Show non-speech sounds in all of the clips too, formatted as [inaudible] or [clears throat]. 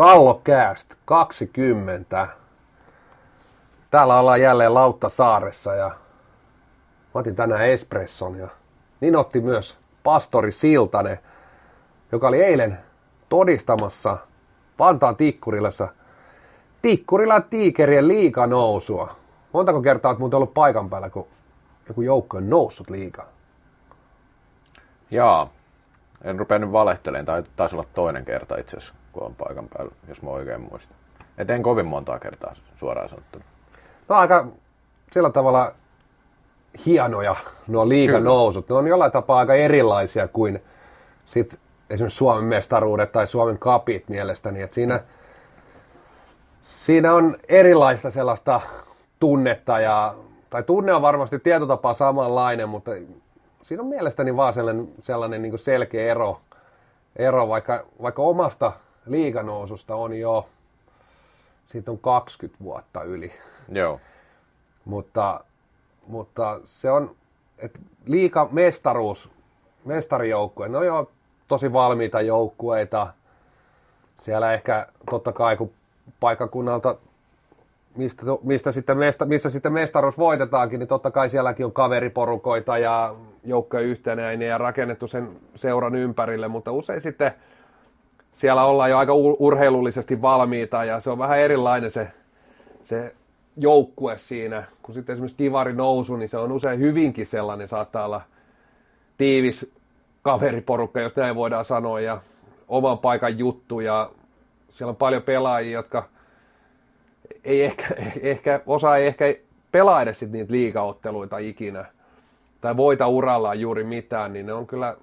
Kallokääst 20. Täällä ollaan jälleen Lauttasaaressa ja mä otin tänään espresson ja niin otti myös pastori Siltanen, joka oli eilen todistamassa Vantaan Tikkurilassa Tikkurilan tiikerien liikanousua. Montako kertaa olet muuten ollut paikan päällä, kun joku joukko on noussut liikaa? Jaa, en rupea nyt valehtelemaan, tai taisi olla toinen kerta itse asiassa, kun on paikan päällä, jos mä oikein muistan. Et en kovin montaa kertaa suoraan sanottuna. No aika sillä tavalla hienoja nuo liikanousut. Ne on jollain tapaa aika erilaisia kuin sit esimerkiksi Suomen mestaruudet tai Suomen kapit mielestäni. Et siinä, siinä on erilaista sellaista tunnetta ja, tai tunne on varmasti tietotapaa samanlainen, mutta siinä on mielestäni vaan sellainen, sellainen niin selkeä ero, ero vaikka, vaikka omasta liiganoususta on jo, siitä on 20 vuotta yli. Joo. Mutta, mutta se on, että liika mestaruus, mestarijoukkue, ne on jo tosi valmiita joukkueita. Siellä ehkä totta kai kun paikakunnalta mistä, mistä sitten mesta, missä sitten mestaruus voitetaankin, niin totta kai sielläkin on kaveriporukoita ja joukkojen yhtenäinen ja rakennettu sen seuran ympärille, mutta usein sitten siellä ollaan jo aika urheilullisesti valmiita ja se on vähän erilainen se, se joukkue siinä, kun sitten esimerkiksi divari nousu, niin se on usein hyvinkin sellainen, saattaa olla tiivis kaveriporukka, jos näin voidaan sanoa, ja oman paikan juttu, ja siellä on paljon pelaajia, jotka – ei ehkä, ehkä, osa ei ehkä pelaa edes niitä liigaotteluita ikinä, tai voita urallaan juuri mitään, niin ne on kyllä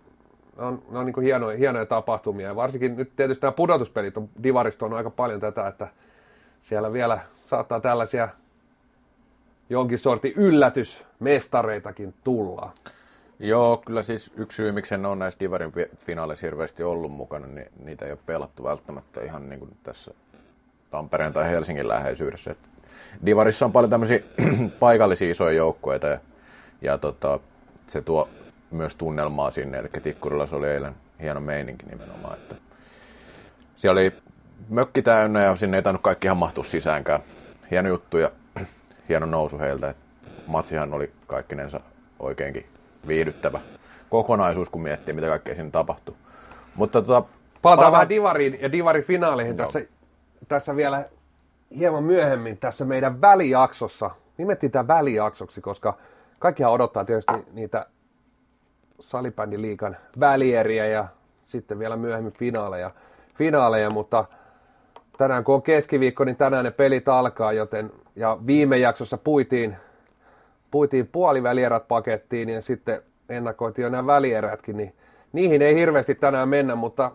ne on, ne on niin hienoja, hienoja tapahtumia. Ja varsinkin nyt tietysti nämä pudotuspelit on, Divarista on aika paljon tätä, että siellä vielä saattaa tällaisia jonkin sortin yllätysmestareitakin tulla. Joo, kyllä siis yksi syy, miksi en ole näissä Divarin finaaleissa hirveästi ollut mukana, niin niitä ei ole pelattu välttämättä ihan niin kuin tässä Tampereen tai Helsingin läheisyydessä. Et Divarissa on paljon tämmöisiä [clears throat] paikallisia isoja joukkueita ja, ja tota, se tuo myös tunnelmaa sinne. Eli Tikkurilla se oli eilen hieno meininki nimenomaan. Että siellä oli mökki täynnä ja sinne ei tainnut kaikki ihan mahtua sisäänkään. Hieno juttu ja [clears throat] hieno nousu heiltä. Et matsihan oli kaikkinensa oikeinkin viihdyttävä kokonaisuus, kun miettii, mitä kaikkea siinä tapahtui. Mutta tota, Palataan vähän Divariin ja Divarin finaaleihin tässä tässä vielä hieman myöhemmin tässä meidän välijaksossa, nimettiin tämä välijaksoksi, koska kaikkihan odottaa tietysti niitä salibändiliikan välieriä ja sitten vielä myöhemmin finaaleja, finaaleja mutta tänään kun on keskiviikko, niin tänään ne pelit alkaa, joten ja viime jaksossa puitiin, puitiin puolivälierät pakettiin ja sitten ennakoitiin jo nämä välierätkin, niin niihin ei hirveästi tänään mennä, mutta,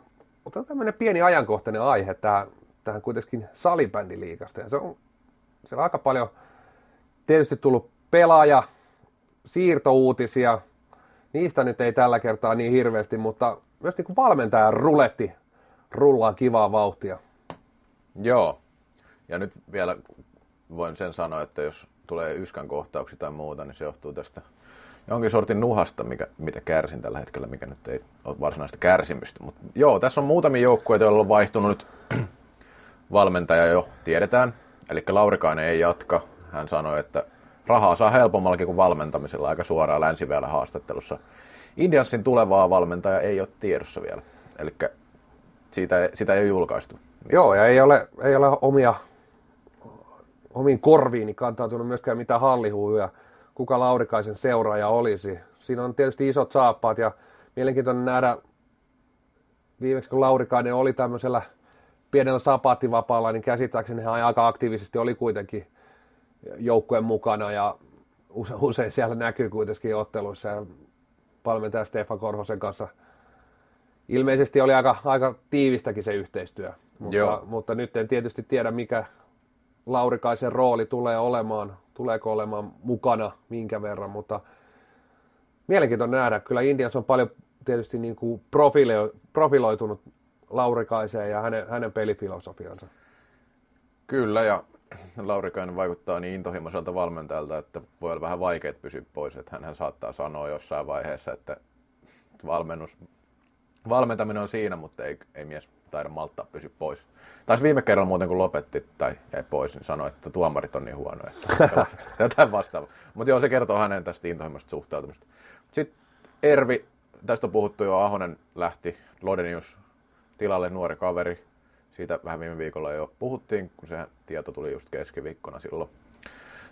on tämmöinen pieni ajankohtainen aihe tämä tähän kuitenkin salibändiliikasta. Ja se on, se on aika paljon tietysti tullut pelaaja, siirtouutisia, niistä nyt ei tällä kertaa niin hirveästi, mutta myös niin kuin valmentajan ruletti rullaa kivaa vauhtia. Joo, ja nyt vielä voin sen sanoa, että jos tulee yskän kohtauksia tai muuta, niin se johtuu tästä jonkin sortin nuhasta, mikä, mitä kärsin tällä hetkellä, mikä nyt ei ole varsinaista kärsimystä. Mutta joo, tässä on muutamia joukkueita, joilla on vaihtunut nyt [clears throat] valmentaja jo tiedetään. Eli Laurikainen ei jatka. Hän sanoi, että rahaa saa helpommallakin kuin valmentamisella aika suoraan länsiväellä haastattelussa. Indiansin tulevaa valmentaja ei ole tiedossa vielä. Eli siitä, sitä ei ole julkaistu. Missä. Joo, ja ei ole, ei ole omia, omiin korviini kantautunut myöskään mitään hallihuuja, kuka Laurikaisen seuraaja olisi. Siinä on tietysti isot saappaat ja mielenkiintoinen nähdä, viimeksi kun Laurikainen oli tämmöisellä pienellä sapaattivapaalla, niin käsittääkseni hän aika aktiivisesti oli kuitenkin joukkueen mukana ja usein siellä näkyy kuitenkin otteluissa ja valmentaja Stefan Korhosen kanssa ilmeisesti oli aika, aika tiivistäkin se yhteistyö, mutta, Joo. mutta nyt en tietysti tiedä mikä Laurikaisen rooli tulee olemaan, tuleeko olemaan mukana minkä verran, mutta mielenkiintoinen nähdä. Kyllä Indiassa on paljon tietysti niin kuin profiloitunut Laurikaiseen ja hänen, hänen pelifilosofiansa. Kyllä, ja Laurikainen vaikuttaa niin intohimoiselta valmentajalta, että voi olla vähän vaikeat pysyä pois. Että hän saattaa sanoa jossain vaiheessa, että valmennus, valmentaminen on siinä, mutta ei, ei mies taida malttaa pysy pois. Taisi viime kerralla muuten, kun lopetti tai jäi pois, niin sanoi, että tuomarit on niin huonoja. [laughs] Jotain vastaavaa. Mutta joo, se kertoo hänen tästä intohimoista suhtautumista. Sitten Ervi, tästä on puhuttu jo, Ahonen lähti, Lodenius tilalle nuori kaveri. Siitä vähän viime viikolla jo puhuttiin, kun se tieto tuli just keskiviikkona silloin.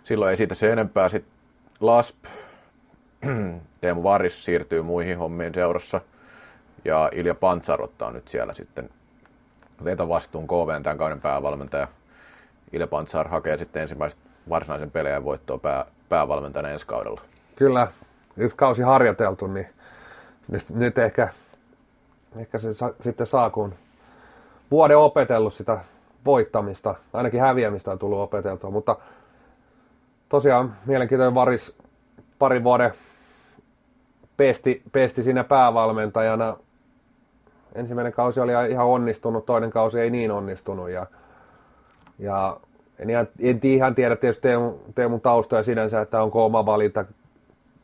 Silloin ei siitä se enempää. Sitten Lasp, [clears throat] Teemu Varis siirtyy muihin hommiin seurassa. Ja Ilja Pantsar ottaa nyt siellä sitten vetovastuun KVn tämän kauden päävalmentaja. Ilja Pantsar hakee sitten ensimmäiset varsinaisen pelejä voittoa pää, päävalmentajana ensi kaudella. Kyllä, yksi kausi harjoiteltu, niin nyt, nyt ehkä, ehkä se sa, sitten saa, kun vuoden opetellut sitä voittamista, ainakin häviämistä on tullut opeteltua, mutta tosiaan mielenkiintoinen varis parin vuoden pesti, pesti siinä päävalmentajana. Ensimmäinen kausi oli ihan onnistunut, toinen kausi ei niin onnistunut ja, ja en, ihan, en ihan tiedä tietysti Teemu, Teemun taustoja sinänsä, että onko oma valinta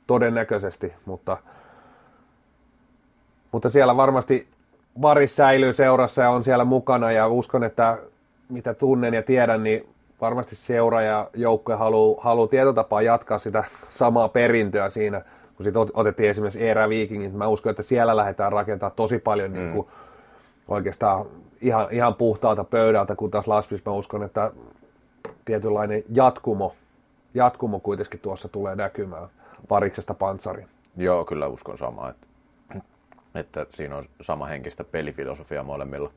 todennäköisesti, mutta, mutta siellä varmasti Varis säilyy seurassa ja on siellä mukana ja uskon, että mitä tunnen ja tiedän, niin varmasti seura ja joukkue haluaa haluu tietotapaa jatkaa sitä samaa perintöä siinä, kun sitten otettiin esimerkiksi Eera Vikingit, mä uskon, että siellä lähdetään rakentamaan tosi paljon mm. niin kuin, oikeastaan ihan, ihan puhtaalta pöydältä, kun taas Laspis mä uskon, että tietynlainen jatkumo, jatkumo kuitenkin tuossa tulee näkymään pariksesta panssariin. Joo, kyllä uskon samaa, että, että siinä on sama henkistä pelifilosofia molemmilla.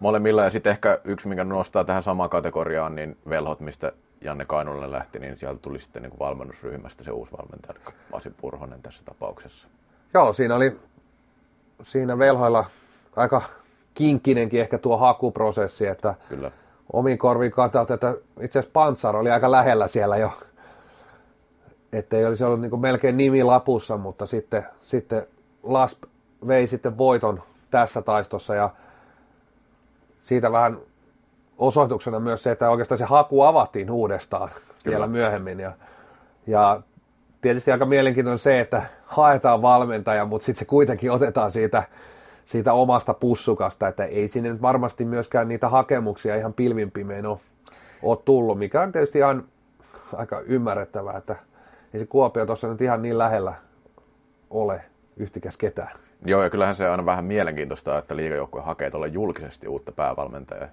molemmilla. Ja sitten ehkä yksi, mikä nostaa tähän samaan kategoriaan, niin velhot, mistä Janne Kainulle lähti, niin sieltä tuli sitten niin valmennusryhmästä se uusi valmentaja, Pasi Purhonen tässä tapauksessa. Joo, siinä oli siinä velhoilla aika kinkkinenkin ehkä tuo hakuprosessi, että Kyllä. omiin korviin katsotaan, että itse asiassa Pantsar oli aika lähellä siellä jo, ettei olisi ollut niin melkein nimi lapussa, mutta sitten, sitten Lasp vei sitten voiton tässä taistossa ja siitä vähän osoituksena myös se, että oikeastaan se haku avattiin uudestaan Kyllä. vielä myöhemmin. Ja, ja tietysti aika mielenkiintoinen se, että haetaan valmentaja, mutta sitten se kuitenkin otetaan siitä, siitä omasta pussukasta, että ei sinne nyt varmasti myöskään niitä hakemuksia ihan pilvin pimein ole, ole tullut, mikä on tietysti ihan aika ymmärrettävää, että ei se Kuopio tuossa nyt ihan niin lähellä ole yhtikäs ketään. Joo, ja kyllähän se on aina vähän mielenkiintoista, että liigajoukkue hakee tuolla julkisesti uutta päävalmentajaa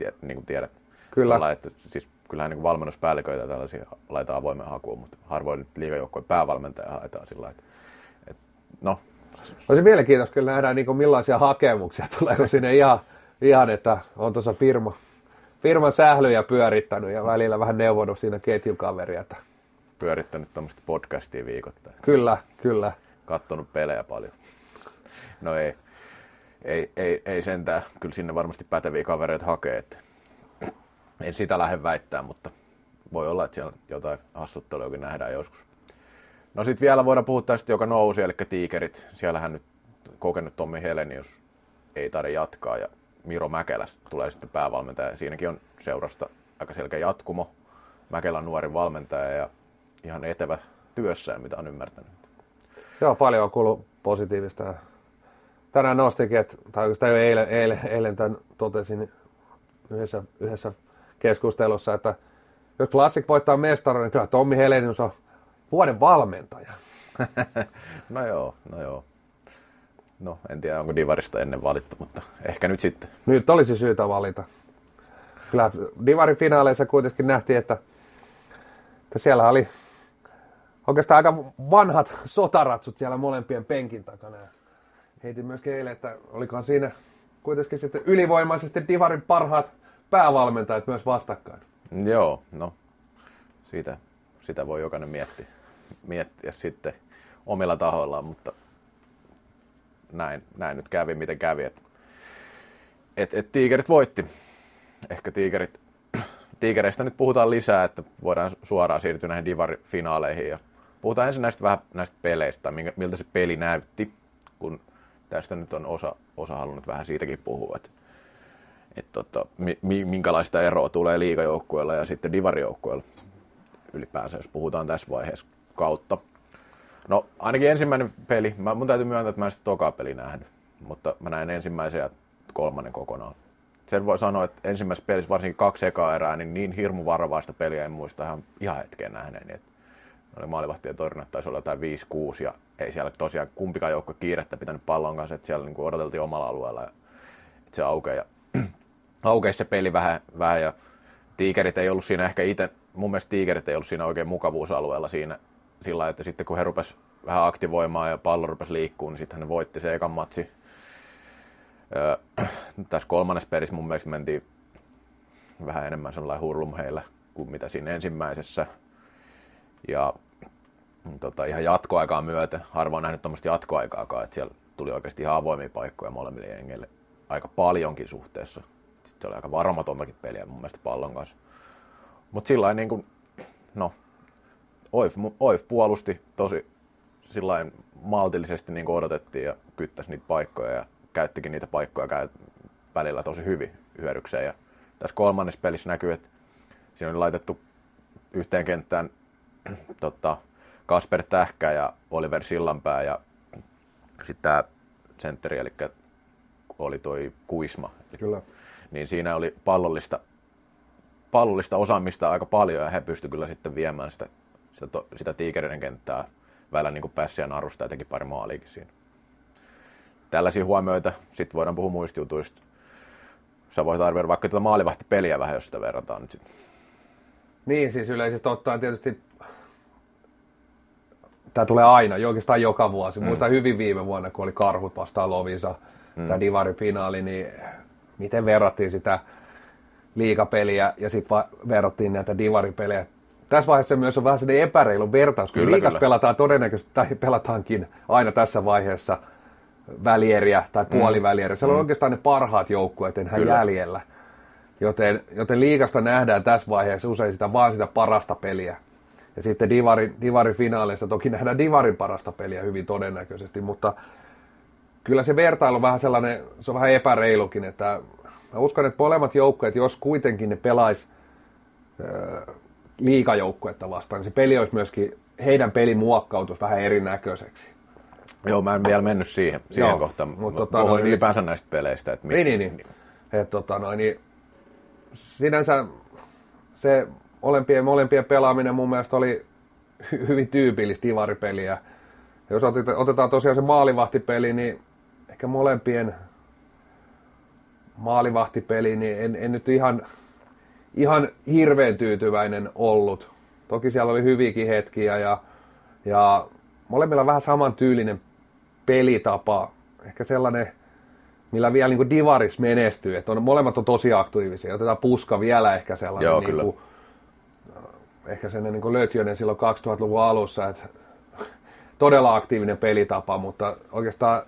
tiedät, niin kuin tiedät. Kyllä. Tuolla, että, siis kyllähän niin valmennuspäälliköitä tällaisia laitetaan avoimen hakuun, mutta harvoin nyt liigajoukkojen päävalmentaja haetaan sillä että, että no. Olisi mielenkiintoista kyllä nähdä niin millaisia hakemuksia, tuleeko sinne ihan, ihan että on tuossa firma, firman sählyjä pyörittänyt ja välillä vähän neuvonut siinä ketjukaveria. Että... Pyörittänyt tuommoista podcastia viikoittain. Kyllä, kyllä. Kattonut pelejä paljon. No ei ei, ei, ei sentään, kyllä sinne varmasti päteviä kavereita hakee, että en sitä lähde väittämään, mutta voi olla, että siellä jotain hassutteluakin nähdään joskus. No sitten vielä voidaan puhua tästä, joka nousi, eli tiikerit. Siellähän nyt kokenut Tommi Helenius ei taida jatkaa ja Miro Mäkelä tulee sitten päävalmentaja. Siinäkin on seurasta aika selkeä jatkumo. Mäkelä on nuori valmentaja ja ihan etevä työssään, mitä on ymmärtänyt. Joo, paljon on kuullut positiivista tänään nostikin, että, tai oikeastaan jo eilen, eilen, eilen tämän totesin yhdessä, yhdessä keskustelussa, että jos Classic voittaa mestaran, niin kyllä Tommi Helenius on vuoden valmentaja. [laughs] no joo, no joo. No, en tiedä, onko Divarista ennen valittu, mutta ehkä nyt sitten. Nyt olisi syytä valita. Kyllä Divarin finaaleissa kuitenkin nähtiin, että, että siellä oli oikeastaan aika vanhat [laughs] sotaratsut siellä molempien penkin takana heitin myöskin eilen, että olikohan siinä kuitenkin sitten ylivoimaisesti Divarin parhaat päävalmentajat myös vastakkain. Joo, no siitä, sitä voi jokainen miettiä, miettiä sitten omilla tahoillaan, mutta näin, näin nyt kävi, miten kävi. Et, et, et tiikerit voitti. Ehkä tiikerit, [clears throat] tiikereistä nyt puhutaan lisää, että voidaan suoraan siirtyä näihin Divari-finaaleihin. Ja puhutaan ensin näistä vähän näistä peleistä, miltä se peli näytti, kun tästä nyt on osa, osa halunnut vähän siitäkin puhua, että, että tota, mi, minkälaista eroa tulee liigajoukkueella ja sitten divarijoukkueella ylipäänsä, jos puhutaan tässä vaiheessa kautta. No ainakin ensimmäinen peli, mä, mun täytyy myöntää, että mä en sitä tokaa peli nähnyt, mutta mä näin ensimmäisen ja kolmannen kokonaan. Sen voi sanoa, että ensimmäisessä pelissä varsinkin kaksi ekaa erää, niin niin hirmu varovaista peliä en muista ihan, ihan hetken nähneeni. Että oli maalivahtien torjunnat, taisi olla jotain 5-6 ja ei siellä tosiaan kumpikaan joukko kiirettä pitänyt pallon kanssa, että siellä niin odoteltiin omalla alueella, ja, että se aukeaa. Ja [clears throat] aukeisi se peli vähän, vähän ja tiikerit ei ollut siinä ehkä itse, mun mielestä tiikerit ei ollut siinä oikein mukavuusalueella siinä sillä että sitten kun he rupes vähän aktivoimaan ja pallo rupesi liikkuun, niin sitten ne voitti se ekan matsi. Öö, [clears throat] tässä kolmannes perissä mun mielestä mentiin vähän enemmän sellainen hurlum heillä kuin mitä siinä ensimmäisessä. Ja tota, ihan jatkoaikaa myöten, harvoin nähnyt tuommoista jatkoaikaakaan, että siellä tuli oikeasti ihan avoimia paikkoja molemmille jengeille aika paljonkin suhteessa. Sitten se oli aika varomatontakin peliä mun mielestä pallon kanssa. Mutta sillä niin kuin, no, Oif, Oif puolusti tosi sillain maltillisesti niin kuin odotettiin ja kyttäsi niitä paikkoja ja käyttikin niitä paikkoja käy välillä tosi hyvin hyödykseen. Ja tässä kolmannessa pelissä näkyy, että siinä oli laitettu yhteen kenttään tota, Kasper Tähkä ja Oliver Sillanpää ja sitten tämä sentteri, eli oli toi Kuisma. Kyllä. Niin siinä oli pallollista, pallollista osaamista aika paljon ja he pystyivät kyllä sitten viemään sitä, sitä, to, sitä tiikereiden kenttää välillä niin pässiä narusta ja teki pari maaliikin siinä. Tällaisia huomioita, sitten voidaan puhua muista jutuista. Sä voit arvioida vaikka tuota maalivahtipeliä vähän, jos sitä verrataan nyt sitten. Niin, siis yleisesti ottaen tietysti tämä tulee aina, oikeastaan joka vuosi. Mm. Muistan hyvin viime vuonna, kun oli Karhut vastaan Lovisa, mm. tämä Divari-finaali, niin miten verrattiin sitä liikapeliä ja sitten verrattiin näitä Divari-pelejä. Tässä vaiheessa myös on vähän sellainen epäreilu vertaus, kun liikas pelataan todennäköisesti, tai pelataankin aina tässä vaiheessa välieriä tai mm. puolivälieriä. Siellä mm. on oikeastaan ne parhaat joukkueet enää Kyllä. jäljellä. Joten, joten liikasta nähdään tässä vaiheessa usein sitä, vaan sitä parasta peliä. Ja sitten Divari, Divarin finaaleissa toki nähdään Divarin parasta peliä hyvin todennäköisesti, mutta kyllä se vertailu on vähän sellainen, se on vähän epäreilukin, että mä uskon, että molemmat joukkueet, jos kuitenkin ne pelais liikajoukkuetta vastaan, niin se peli olisi myöskin, heidän peli muokkautus vähän erinäköiseksi. Joo, mä en vielä mennyt siihen, siihen Joo, kohtaan, mutta tota, no, niin, ylipäänsä näistä peleistä. Että niin, niin, niin. Et, tota, no, niin sinänsä se molempien, molempien pelaaminen mun mielestä oli hy- hyvin tyypillistä divaripeliä. Jos otetaan tosiaan se maalivahtipeli, niin ehkä molempien maalivahtipeli, niin en, en nyt ihan, ihan hirveän tyytyväinen ollut. Toki siellä oli hyviäkin hetkiä ja, ja molemmilla vähän saman tyylinen pelitapa. Ehkä sellainen, millä vielä niin Divaris menestyy. Että on, molemmat on tosi aktiivisia. Otetaan puska vielä ehkä sellainen Joo, niin kuin, ehkä sen niin Lötjönen silloin 2000-luvun alussa, että todella aktiivinen pelitapa, mutta oikeastaan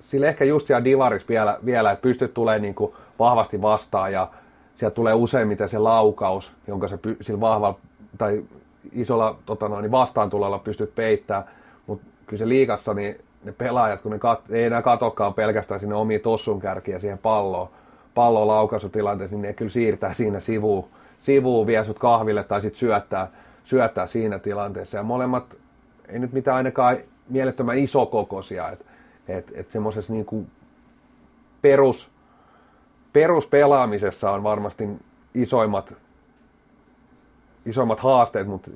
sille ehkä just siellä Divaris vielä, vielä että pystyt tulee niin kuin vahvasti vastaan ja sieltä tulee useimmiten se laukaus, jonka se sillä vahvalla tai isolla tota noin, vastaantulolla pystyt peittämään, mutta kyllä se liikassa niin ne pelaajat, kun ne kat, ei enää katokaan pelkästään sinne omiin tossun kärkiä siihen palloon, pallon laukaisutilanteeseen, niin ne kyllä siirtää siinä sivuun sivuun, vie sut kahville tai sitten syöttää, syöttää siinä tilanteessa. Ja molemmat ei nyt mitään ainakaan mielettömän isokokoisia, että et, et semmoisessa niinku perus, peruspelaamisessa on varmasti isoimmat, isoimmat haasteet, mutta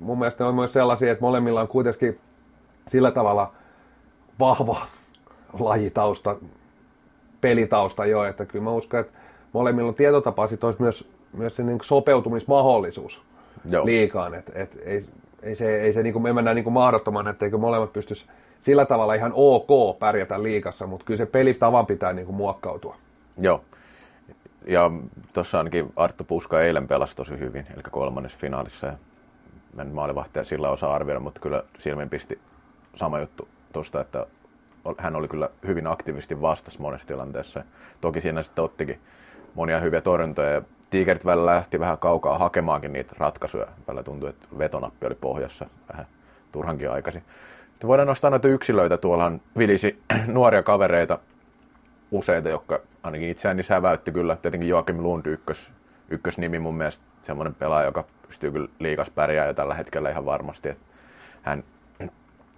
mun mielestä ne on myös sellaisia, että molemmilla on kuitenkin sillä tavalla vahva [laughs] lajitausta, pelitausta jo, että kyllä mä uskon, että molemmilla on tietotapa, sit olisi myös myös se niin sopeutumismahdollisuus Joo. liikaan. Et, et, ei, ei se, ei se niin kuin, me mennään niin kuin mahdottoman, etteikö molemmat pystyisi sillä tavalla ihan ok pärjätä liikassa, mutta kyllä se pelitavan pitää niin kuin muokkautua. Joo. Ja tuossa ainakin Arttu Puska eilen pelasi tosi hyvin, eli kolmannessa finaalissa. Ja en maalivahtia sillä osaa arvioida, mutta kyllä silmin pisti sama juttu tuosta, että hän oli kyllä hyvin aktiivisesti vastassa monessa tilanteessa. Toki siinä sitten ottikin monia hyviä torjuntoja ja tiikerit välillä lähti vähän kaukaa hakemaankin niitä ratkaisuja. Välillä tuntui, että vetonappi oli pohjassa vähän turhankin aikaisin. Sitten voidaan nostaa noita yksilöitä. Tuolla vilisi [clears throat] nuoria kavereita useita, jotka ainakin itseäni säväytti kyllä. Tietenkin Joakim Lund ykkös, ykkösnimi mun mielestä semmoinen pelaaja, joka pystyy kyllä liikas pärjää jo tällä hetkellä ihan varmasti. Että hän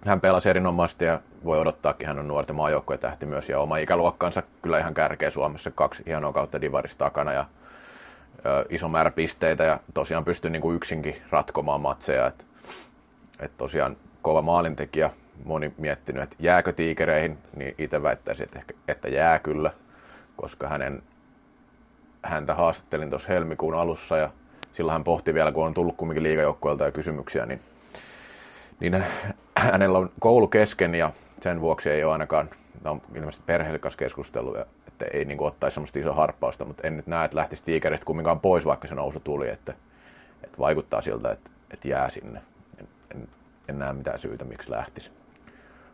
hän pelasi erinomaisesti ja voi odottaakin, hän on nuorten maajoukkojen tähti myös ja oma ikäluokkansa kyllä ihan kärkeä Suomessa, kaksi hienoa kautta Divarista takana ja iso määrä pisteitä ja tosiaan pystyy niin kuin yksinkin ratkomaan matseja, että et tosiaan kova maalintekijä, moni miettinyt, että jääkö tiikereihin, niin itse väittäisin, että, ehkä, että jää kyllä, koska hänen, häntä haastattelin tuossa helmikuun alussa ja silloin hän pohti vielä, kun on tullut kumminkin liigajoukkueelta ja kysymyksiä, niin, niin hänellä on koulu kesken ja sen vuoksi ei ole ainakaan, on ilmeisesti perheessä kanssa keskustellut, että ei niin kuin, ottaisi semmoista isoa harppausta, mutta en nyt näe, että lähtisi tiikeristä kumminkaan pois, vaikka se nousu tuli, että, että vaikuttaa siltä, että, että jää sinne. En, en, en näe mitään syytä, miksi lähtisi.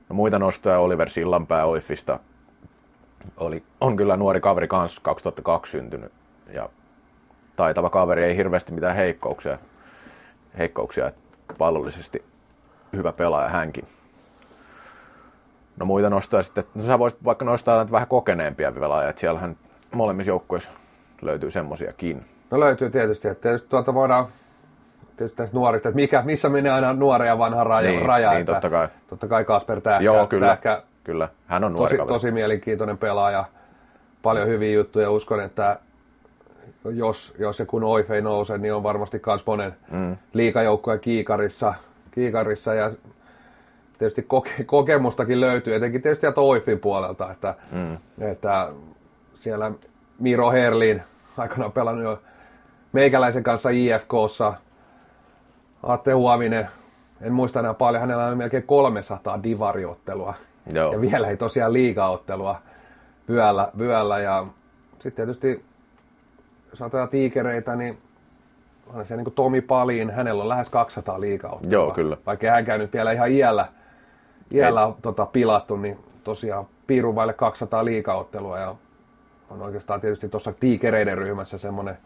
No, muita nostoja Oliver Sillanpää Oiffista oli, on kyllä nuori kaveri kanssa 2002 syntynyt ja taitava kaveri, ei hirveästi mitään heikkouksia, heikkouksia että pallollisesti hyvä pelaaja hänkin. No muita nostoja sitten, no sä voisit vaikka nostaa näitä vähän kokeneempia pelaajia, että siellähän molemmissa joukkueissa löytyy semmoisiakin. No löytyy tietysti, että tietysti tuota voidaan tietysti tästä nuorista, että mikä, missä menee aina nuoren ja vanhan raja. Niin, raja niin että totta kai. Totta kai Kasper Tähkä, Joo, kyllä. Tähkä Kyllä, hän on nuori tosi, kaveri. tosi mielenkiintoinen pelaaja, paljon hyviä juttuja. Uskon, että jos, jos ja kun Oif ei nouse, niin on varmasti myös monen mm. liikajoukkoja kiikarissa, kiikarissa ja tietysti koke, kokemustakin löytyy, etenkin tietysti sieltä Oifin puolelta, että, mm. että siellä Miro Herlin aikana pelannut jo meikäläisen kanssa IFKssa, Atte Huovinen, en muista enää paljon, hänellä on melkein 300 divariottelua Joo. ja vielä ei tosiaan liigaottelua vyöllä, vyöllä ja sitten tietysti jos ajatellaan tiikereitä, niin on se niin kuin Tomi Palin, hänellä on lähes 200 liigaottelua. Joo, kyllä. Vaikka hän käynyt vielä ihan iällä, iällä tota, pilattu, niin tosiaan piirun vaille 200 liigaottelua ja on oikeastaan tietysti tuossa tiikereiden ryhmässä semmoinen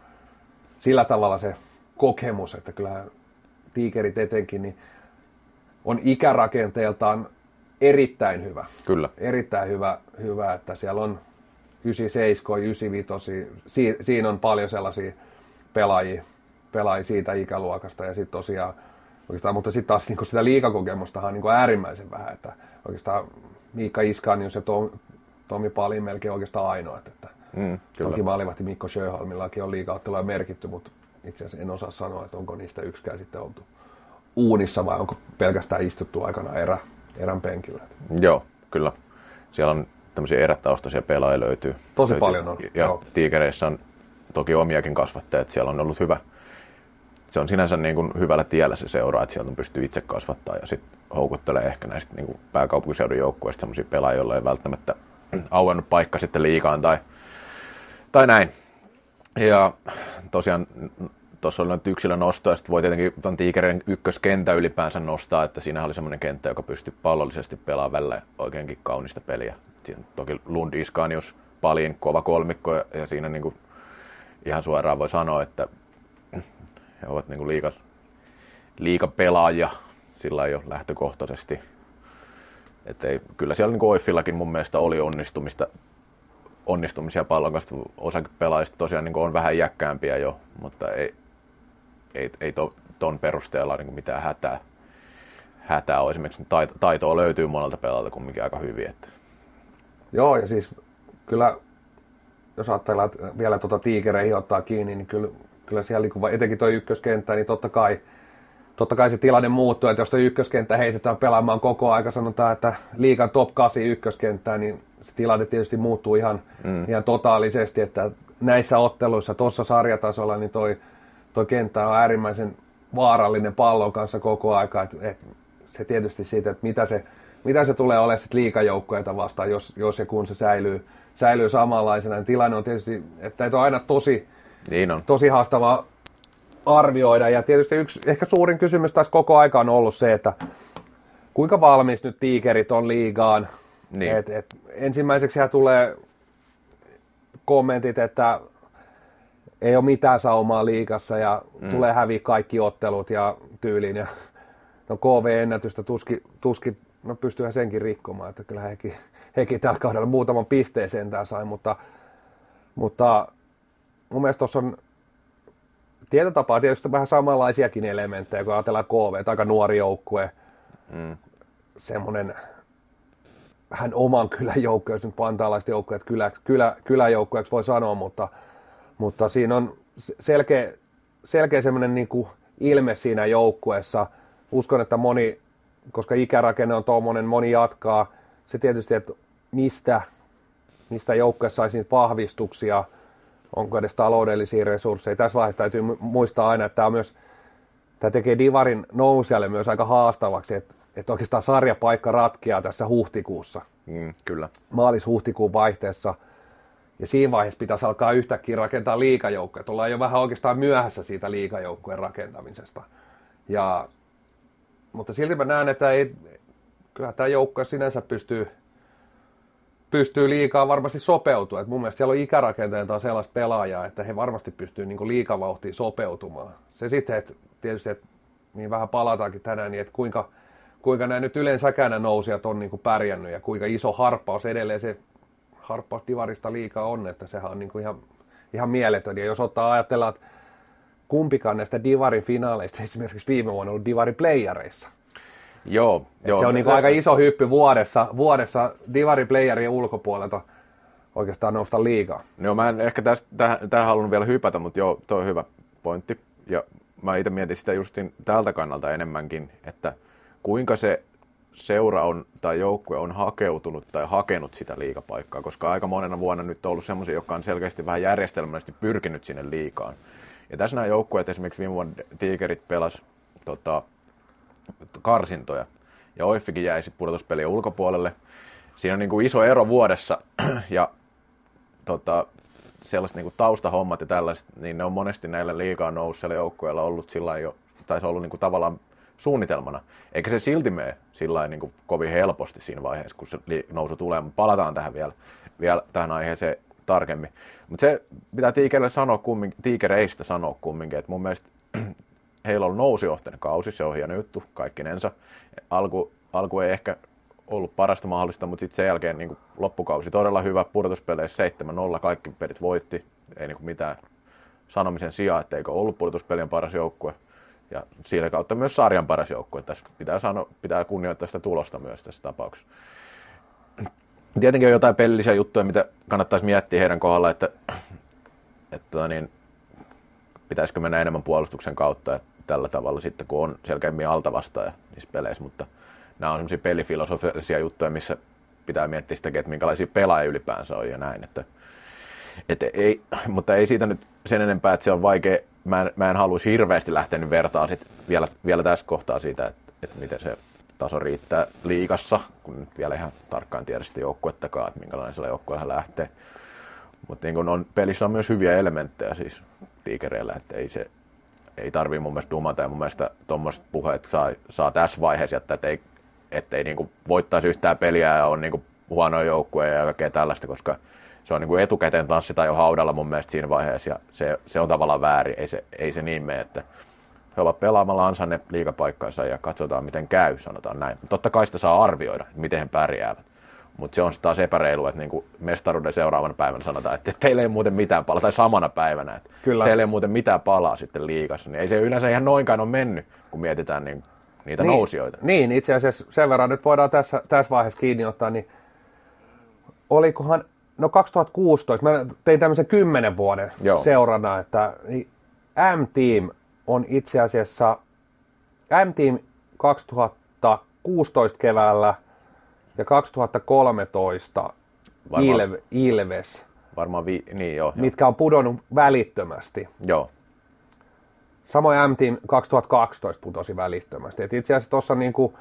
sillä tavalla se kokemus, että kyllähän tiikerit etenkin niin on ikärakenteeltaan erittäin hyvä. Kyllä. Erittäin hyvä, hyvä että siellä on 97, 95, si, siinä on paljon sellaisia pelaajia, pelaajia siitä ikäluokasta ja sitten tosiaan oikeastaan, mutta sitten taas niin sitä liikakokemustahan on niin äärimmäisen vähän, että oikeastaan Miikka Iskanius ja Tom, Tomi Palin melkein oikeastaan ainoat, että Mm, kyllä. toki maalivahti Mikko Sjöholmillakin on liikaottelua merkitty, mutta itse asiassa en osaa sanoa, että onko niistä yksikään sitten oltu uunissa vai onko pelkästään istuttu aikana erä, erän penkillä. Joo, kyllä. Siellä on tämmöisiä erätaustaisia pelaajia löytyy. Tosi löytyy. paljon on, Ja joo. tiikereissä on toki omiakin kasvattajia, että siellä on ollut hyvä. Se on sinänsä niin kuin hyvällä tiellä se seura, että sieltä pystyy itse kasvattaa ja sitten houkuttelee ehkä näistä niin kuin pääkaupunkiseudun joukkueista sellaisia pelaajia, joilla ei välttämättä [clears throat] auennut paikka sitten liikaan tai, tai näin. Ja tosiaan tuossa oli nyt yksilön nosto, ja sitten voi tietenkin tuon Tiikerin ykköskenttä ylipäänsä nostaa, että siinä oli semmoinen kenttä, joka pystyi pallollisesti pelaamaan välillä oikeinkin kaunista peliä. Siinä toki Lund Iskanius, Palin, kova kolmikko, ja, siinä niinku ihan suoraan voi sanoa, että he ovat niinku liiga, liigapelaajia sillä jo lähtökohtaisesti. Et ei, kyllä siellä niinku Oiffillakin mun mielestä oli onnistumista, onnistumisia pallon kanssa. Osa pelaajista tosiaan niin on vähän iäkkäämpiä jo, mutta ei, ei, ei to, ton perusteella niin mitään hätää, hätää ole. Esimerkiksi taito, taitoa löytyy monelta pelaajalta kumminkin aika hyvin. Että. Joo, ja siis kyllä, jos ajatellaan, että vielä tuota tiikereihin ottaa kiinni, niin kyllä, kyllä siellä kun etenkin tuo ykköskenttä, niin totta kai, totta kai se tilanne muuttuu, että jos tuo ykköskenttä heitetään pelaamaan koko aika, sanotaan, että liikan top 8 ykköskenttää, niin se tilanne tietysti muuttuu ihan, mm. ihan totaalisesti, että näissä otteluissa tuossa sarjatasolla, niin toi, toi kenttä on äärimmäisen vaarallinen pallon kanssa koko aika, että, että se tietysti siitä, että mitä se, mitä se tulee olemaan sitten liikajoukkoita vastaan, jos, jos ja kun se säilyy, säilyy samanlaisena. Niin tilanne on tietysti, että on aina tosi, Niin on. tosi haastava arvioida. Ja tietysti yksi ehkä suurin kysymys tässä koko aika on ollut se, että kuinka valmis nyt tiikerit on liigaan. Niin. Et, et, ensimmäiseksi tulee kommentit, että ei ole mitään saumaa liikassa ja mm. tulee häviä kaikki ottelut ja tyyliin. Ja, [laughs] no KV-ennätystä tuski, tuski no pystyyhän senkin rikkomaan, että kyllä hekin, hekin tällä kaudella muutaman pisteen sentään sai, mutta, mutta mun mielestä tuossa on tietotapaa tietysti vähän samanlaisiakin elementtejä, kun ajatellaan KV, aika nuori joukkue. Mm. semmoinen vähän oman kylän joukko, jos nyt pantaalaiset joukkueet kylä, kylä, kyläjoukkueeksi voi sanoa, mutta, mutta siinä on selkeä, selkeä semmoinen niin kuin ilme siinä joukkueessa. Uskon, että moni, koska ikärakenne on tuommoinen, moni jatkaa. Se tietysti, että mistä, mistä joukkueessa saisi vahvistuksia, onko edes taloudellisia resursseja. Tässä vaiheessa täytyy muistaa aina, että tämä, myös, tämä tekee Divarin nousijalle myös aika haastavaksi, että, että oikeastaan sarjapaikka ratkeaa tässä huhtikuussa. Mm, kyllä. Maalis-huhtikuun vaihteessa. Ja siinä vaiheessa pitäisi alkaa yhtäkkiä rakentaa liikajoukkoja. Ollaan jo vähän oikeastaan myöhässä siitä liikajoukkojen rakentamisesta. Ja, mutta silti mä näen, että ei, kyllä tämä joukko sinänsä pystyy, pystyy liikaa varmasti sopeutua. Et mun mielestä siellä on ikärakenteeltaan sellaista pelaajaa, että he varmasti pystyy niin liikavauhtiin sopeutumaan. Se sitten, että tietysti, että niin vähän palataankin tänään, niin että kuinka, kuinka nämä nyt yleensäkään nämä nousijat on niin kuin pärjännyt ja kuinka iso harppaus edelleen se harppaus Divarista liikaa on, että sehän on niin kuin ihan, ihan mieletön. Ja jos ottaa ajatella, että kumpikaan näistä Divarin finaaleista [laughs] esimerkiksi viime vuonna ollut Divarin playereissa. Joo, joo. Se on niin aika iso hyppy vuodessa, vuodessa Divarin playerien ulkopuolelta oikeastaan nousta liikaa. No mä en ehkä tästä, tähän, tähän halunnut vielä hypätä, mutta joo, toi on hyvä pointti. Ja mä itse mietin sitä justin tältä kannalta enemmänkin, että kuinka se seura on, tai joukkue on hakeutunut tai hakenut sitä liikapaikkaa, koska aika monena vuonna nyt on ollut semmoisia, jotka on selkeästi vähän järjestelmällisesti pyrkinyt sinne liikaan. Ja tässä nämä joukkueet, esimerkiksi viime vuonna Tigerit pelas tota, karsintoja, ja Oiffikin jäi sitten pudotuspelien ulkopuolelle. Siinä on niin kuin iso ero vuodessa, [clears throat] ja tota, sellaiset niin kuin taustahommat ja tällaiset, niin ne on monesti näillä liikaa nousseilla joukkueilla ollut sillä jo, tai se on ollut niin kuin tavallaan suunnitelmana. Eikä se silti mene sillä niin kovin helposti siinä vaiheessa, kun se nousu tulee, mutta palataan tähän vielä, vielä tähän aiheeseen tarkemmin. Mutta se pitää tiikereille sanoa kumminkin, tiikereistä sanoa kumminkin, että mun mielestä heillä on nousijohtainen kausi, se on hieno juttu kaikkinensa. Alku, alku ei ehkä ollut parasta mahdollista, mutta sitten sen jälkeen niin loppukausi todella hyvä, pudotuspeleissä 7-0, kaikki pelit voitti, ei niin mitään sanomisen sijaan, etteikö ollut pudotuspelien paras joukkue ja siinä kautta myös sarjan paras joukkue. Tässä pitää, sano, pitää kunnioittaa sitä tulosta myös tässä tapauksessa. Tietenkin on jotain pellisiä juttuja, mitä kannattaisi miettiä heidän kohdalla, että, että tota niin, pitäisikö mennä enemmän puolustuksen kautta että tällä tavalla sitten, kun on selkeämmin altavastaaja niissä peleissä, mutta nämä on semmoisia pelifilosofisia juttuja, missä pitää miettiä sitäkin, että minkälaisia pelaajia ylipäänsä on ja näin. Että, että ei, mutta ei siitä nyt sen enempää, että se on vaikea mä en, mä en haluaisi hirveästi lähteä nyt vertaa sit vielä, vielä tässä kohtaa siitä, että, että miten se taso riittää liikassa, kun nyt vielä ihan tarkkaan tiedä sitä joukkuettakaan, että minkälainen sillä joukkueella lähtee. Mutta niin on, pelissä on myös hyviä elementtejä siis tiikereillä, että ei se ei tarvii mun mielestä dumata ja mun mielestä tuommoiset puheet saa, saa tässä vaiheessa jättää, että ei, ettei niin voittaisi yhtään peliä ja on niin huono joukkue ja kaikkea tällaista, koska se on niin kuin etukäteen tanssitaan jo haudalla mun mielestä siinä vaiheessa ja se, se on tavallaan väärin, ei se, ei se niin mene, että he ovat pelaamalla ansanne liikapaikkansa ja katsotaan miten käy, sanotaan näin. Totta kai sitä saa arvioida, miten he pärjäävät. Mutta se on taas epäreilu, että niinku mestaruuden seuraavana päivänä sanotaan, että teille ei muuten mitään palaa, tai samana päivänä, että Kyllä. teille ei muuten mitään palaa sitten liikassa. Niin ei se yleensä ihan noinkaan ole mennyt, kun mietitään niin, niitä niin, nousijoita. Niin, itse asiassa sen verran nyt voidaan tässä, tässä vaiheessa kiinni ottaa, niin olikohan No 2016, mä tein tämmöisen kymmenen vuoden Joo. seurana, että niin M-Team on itse asiassa, M-Team 2016 keväällä ja 2013 varmaan, Ilve, Ilves. Varmaan, vi, niin joo, Mitkä on pudonnut välittömästi. Joo. Samoin M-Team 2012 putosi välittömästi. Et itse asiassa tuossa niinku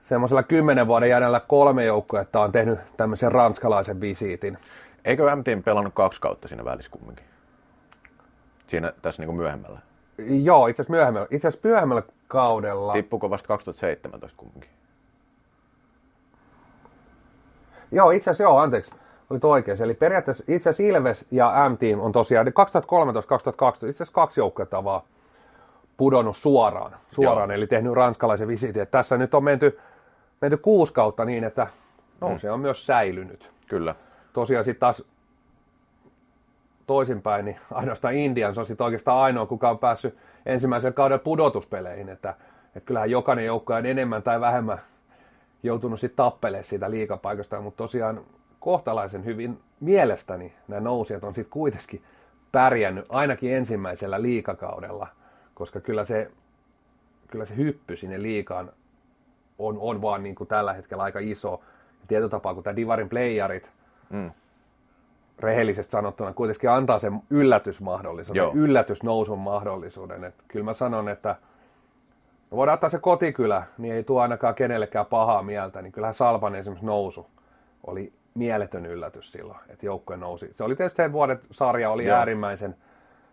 semmoisella kymmenen vuoden jäljellä kolme joukkuetta on tehnyt tämmöisen ranskalaisen visiitin. Eikö MTM pelannut kaksi kautta siinä välissä kumminkin? Siinä tässä niin kuin myöhemmällä. Joo, itse asiassa myöhemmällä, itse asiassa myöhemmällä kaudella. Tippuko vasta 2017 kumminkin? Joo, itse asiassa joo, anteeksi. Olit oikein. Eli periaatteessa itse asiassa Ilves ja M-Team on tosiaan 2013-2012 itse asiassa kaksi joukkuetta vaan pudonnut suoraan, suoraan Joo. eli tehnyt ranskalaisen visiitin. Tässä nyt on menty menty kuusi kautta niin, että no, mm. se on myös säilynyt. Kyllä. Tosiaan sitten taas toisinpäin, niin ainoastaan Indians on sitten oikeastaan ainoa, kuka on päässyt ensimmäisen kauden pudotuspeleihin, että, että kyllähän jokainen joukko on enemmän tai vähemmän joutunut sitten tappelemaan siitä liikapaikasta, mutta tosiaan kohtalaisen hyvin mielestäni nämä nousijat on sitten kuitenkin pärjännyt ainakin ensimmäisellä liikakaudella, koska kyllä se, kyllä se hyppy sinne liikaan on, on vaan niin kuin tällä hetkellä aika iso. Tietyllä tapaa, kun tämä Divarin playerit, mm. rehellisesti sanottuna, kuitenkin antaa sen yllätysmahdollisuuden, Joo. yllätysnousun mahdollisuuden. Et kyllä mä sanon, että voidaan ottaa se kotikylä, niin ei tuo ainakaan kenellekään pahaa mieltä, niin kyllähän Salpan esimerkiksi nousu oli mieletön yllätys silloin, että joukkue nousi. Se oli tietysti sen vuoden sarja oli Joo. äärimmäisen,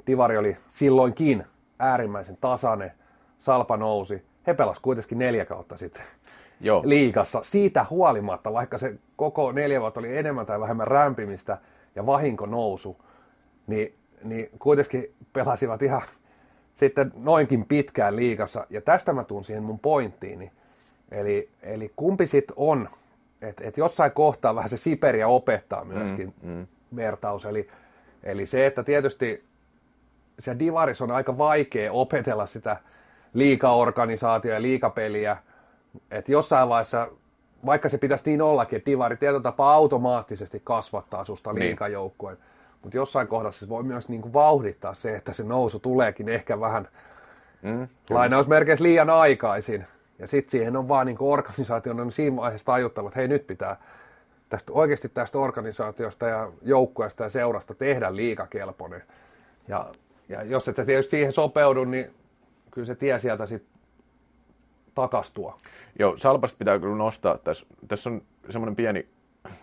Divari oli silloinkin äärimmäisen tasainen, Salpa nousi. He pelasivat kuitenkin neljä kautta sitten Joo. liikassa. Siitä huolimatta, vaikka se koko neljä vuotta oli enemmän tai vähemmän rämpimistä ja vahinko nousu, niin, niin kuitenkin pelasivat ihan sitten noinkin pitkään liikassa. Ja tästä mä tuun siihen mun pointtiini. Eli, eli kumpi sitten on että et jossain kohtaa vähän se Siperia opettaa myöskin mm, mm. vertaus. Eli, eli se, että tietysti se Divaris on aika vaikea opetella sitä liikaorganisaatio ja liikapeliä, että jossain vaiheessa, vaikka se pitäisi niin ollakin, että Divari tietyllä tapaa automaattisesti kasvattaa susta liikajoukkueen, niin. Mutta jossain kohdassa se voi myös niin kuin vauhdittaa se, että se nousu tuleekin ehkä vähän mm, lainausmerkeissä liian aikaisin. Ja sitten siihen on vaan niin organisaation on siinä vaiheessa tajuttava, että hei nyt pitää tästä, oikeasti tästä organisaatiosta ja joukkueesta ja seurasta tehdä liikakelpoinen. Ja, ja jos et tietysti siihen sopeudu, niin kyllä se tie sieltä sitten takastua. Joo, Salpasta pitää kyllä nostaa. Tässä, tässä on semmoinen pieni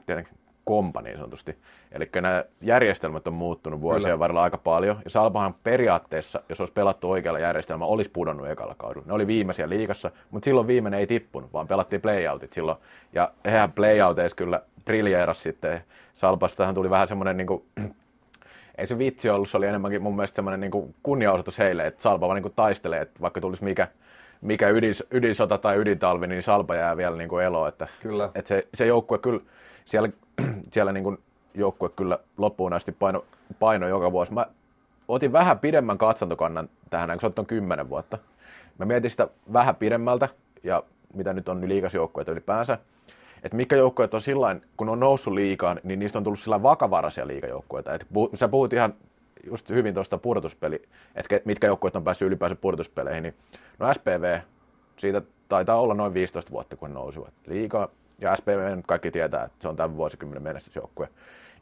tietenkin kompa niin sanotusti. Eli nämä järjestelmät on muuttunut vuosien Kyllä. varrella aika paljon. Ja Salpahan periaatteessa, jos olisi pelattu oikealla järjestelmällä, olisi pudonnut ekalla kaudella. Ne oli viimeisiä liikassa, mutta silloin viimeinen ei tippunut, vaan pelattiin playoutit silloin. Ja hehän playouteissa kyllä briljeeras sitten. Salpastahan tuli vähän semmoinen niin kuin, [clears throat] ei se vitsi ollut, se oli enemmänkin mun mielestä semmoinen niin kunniaosoitus heille, että Salpa vaan niin kuin taistelee, että vaikka tulisi mikä, mikä ydin, ydinsota tai ydintalvi, niin Salpa jää vielä niin kuin eloon. Että, kyllä. Että se, se joukkue kyllä, siellä [clears throat] siellä niin kuin joukkue kyllä loppuun asti paino, paino joka vuosi. Mä otin vähän pidemmän katsantokannan tähän, kun se on kymmenen vuotta. Mä mietin sitä vähän pidemmältä, ja mitä nyt on liikasjoukkueita ylipäänsä, että mikä joukkueet on sillä kun on noussut liikaan, niin niistä on tullut sillä vakavaraisia liikajoukkueita. Et sä puhut ihan just hyvin tuosta pudotuspeli, että mitkä joukkueet on päässyt ylipäänsä pudotuspeleihin, niin no SPV, siitä taitaa olla noin 15 vuotta, kun nousivat liikaa. Ja SPV nyt kaikki tietää, että se on tämän vuosikymmenen menestysjoukkue.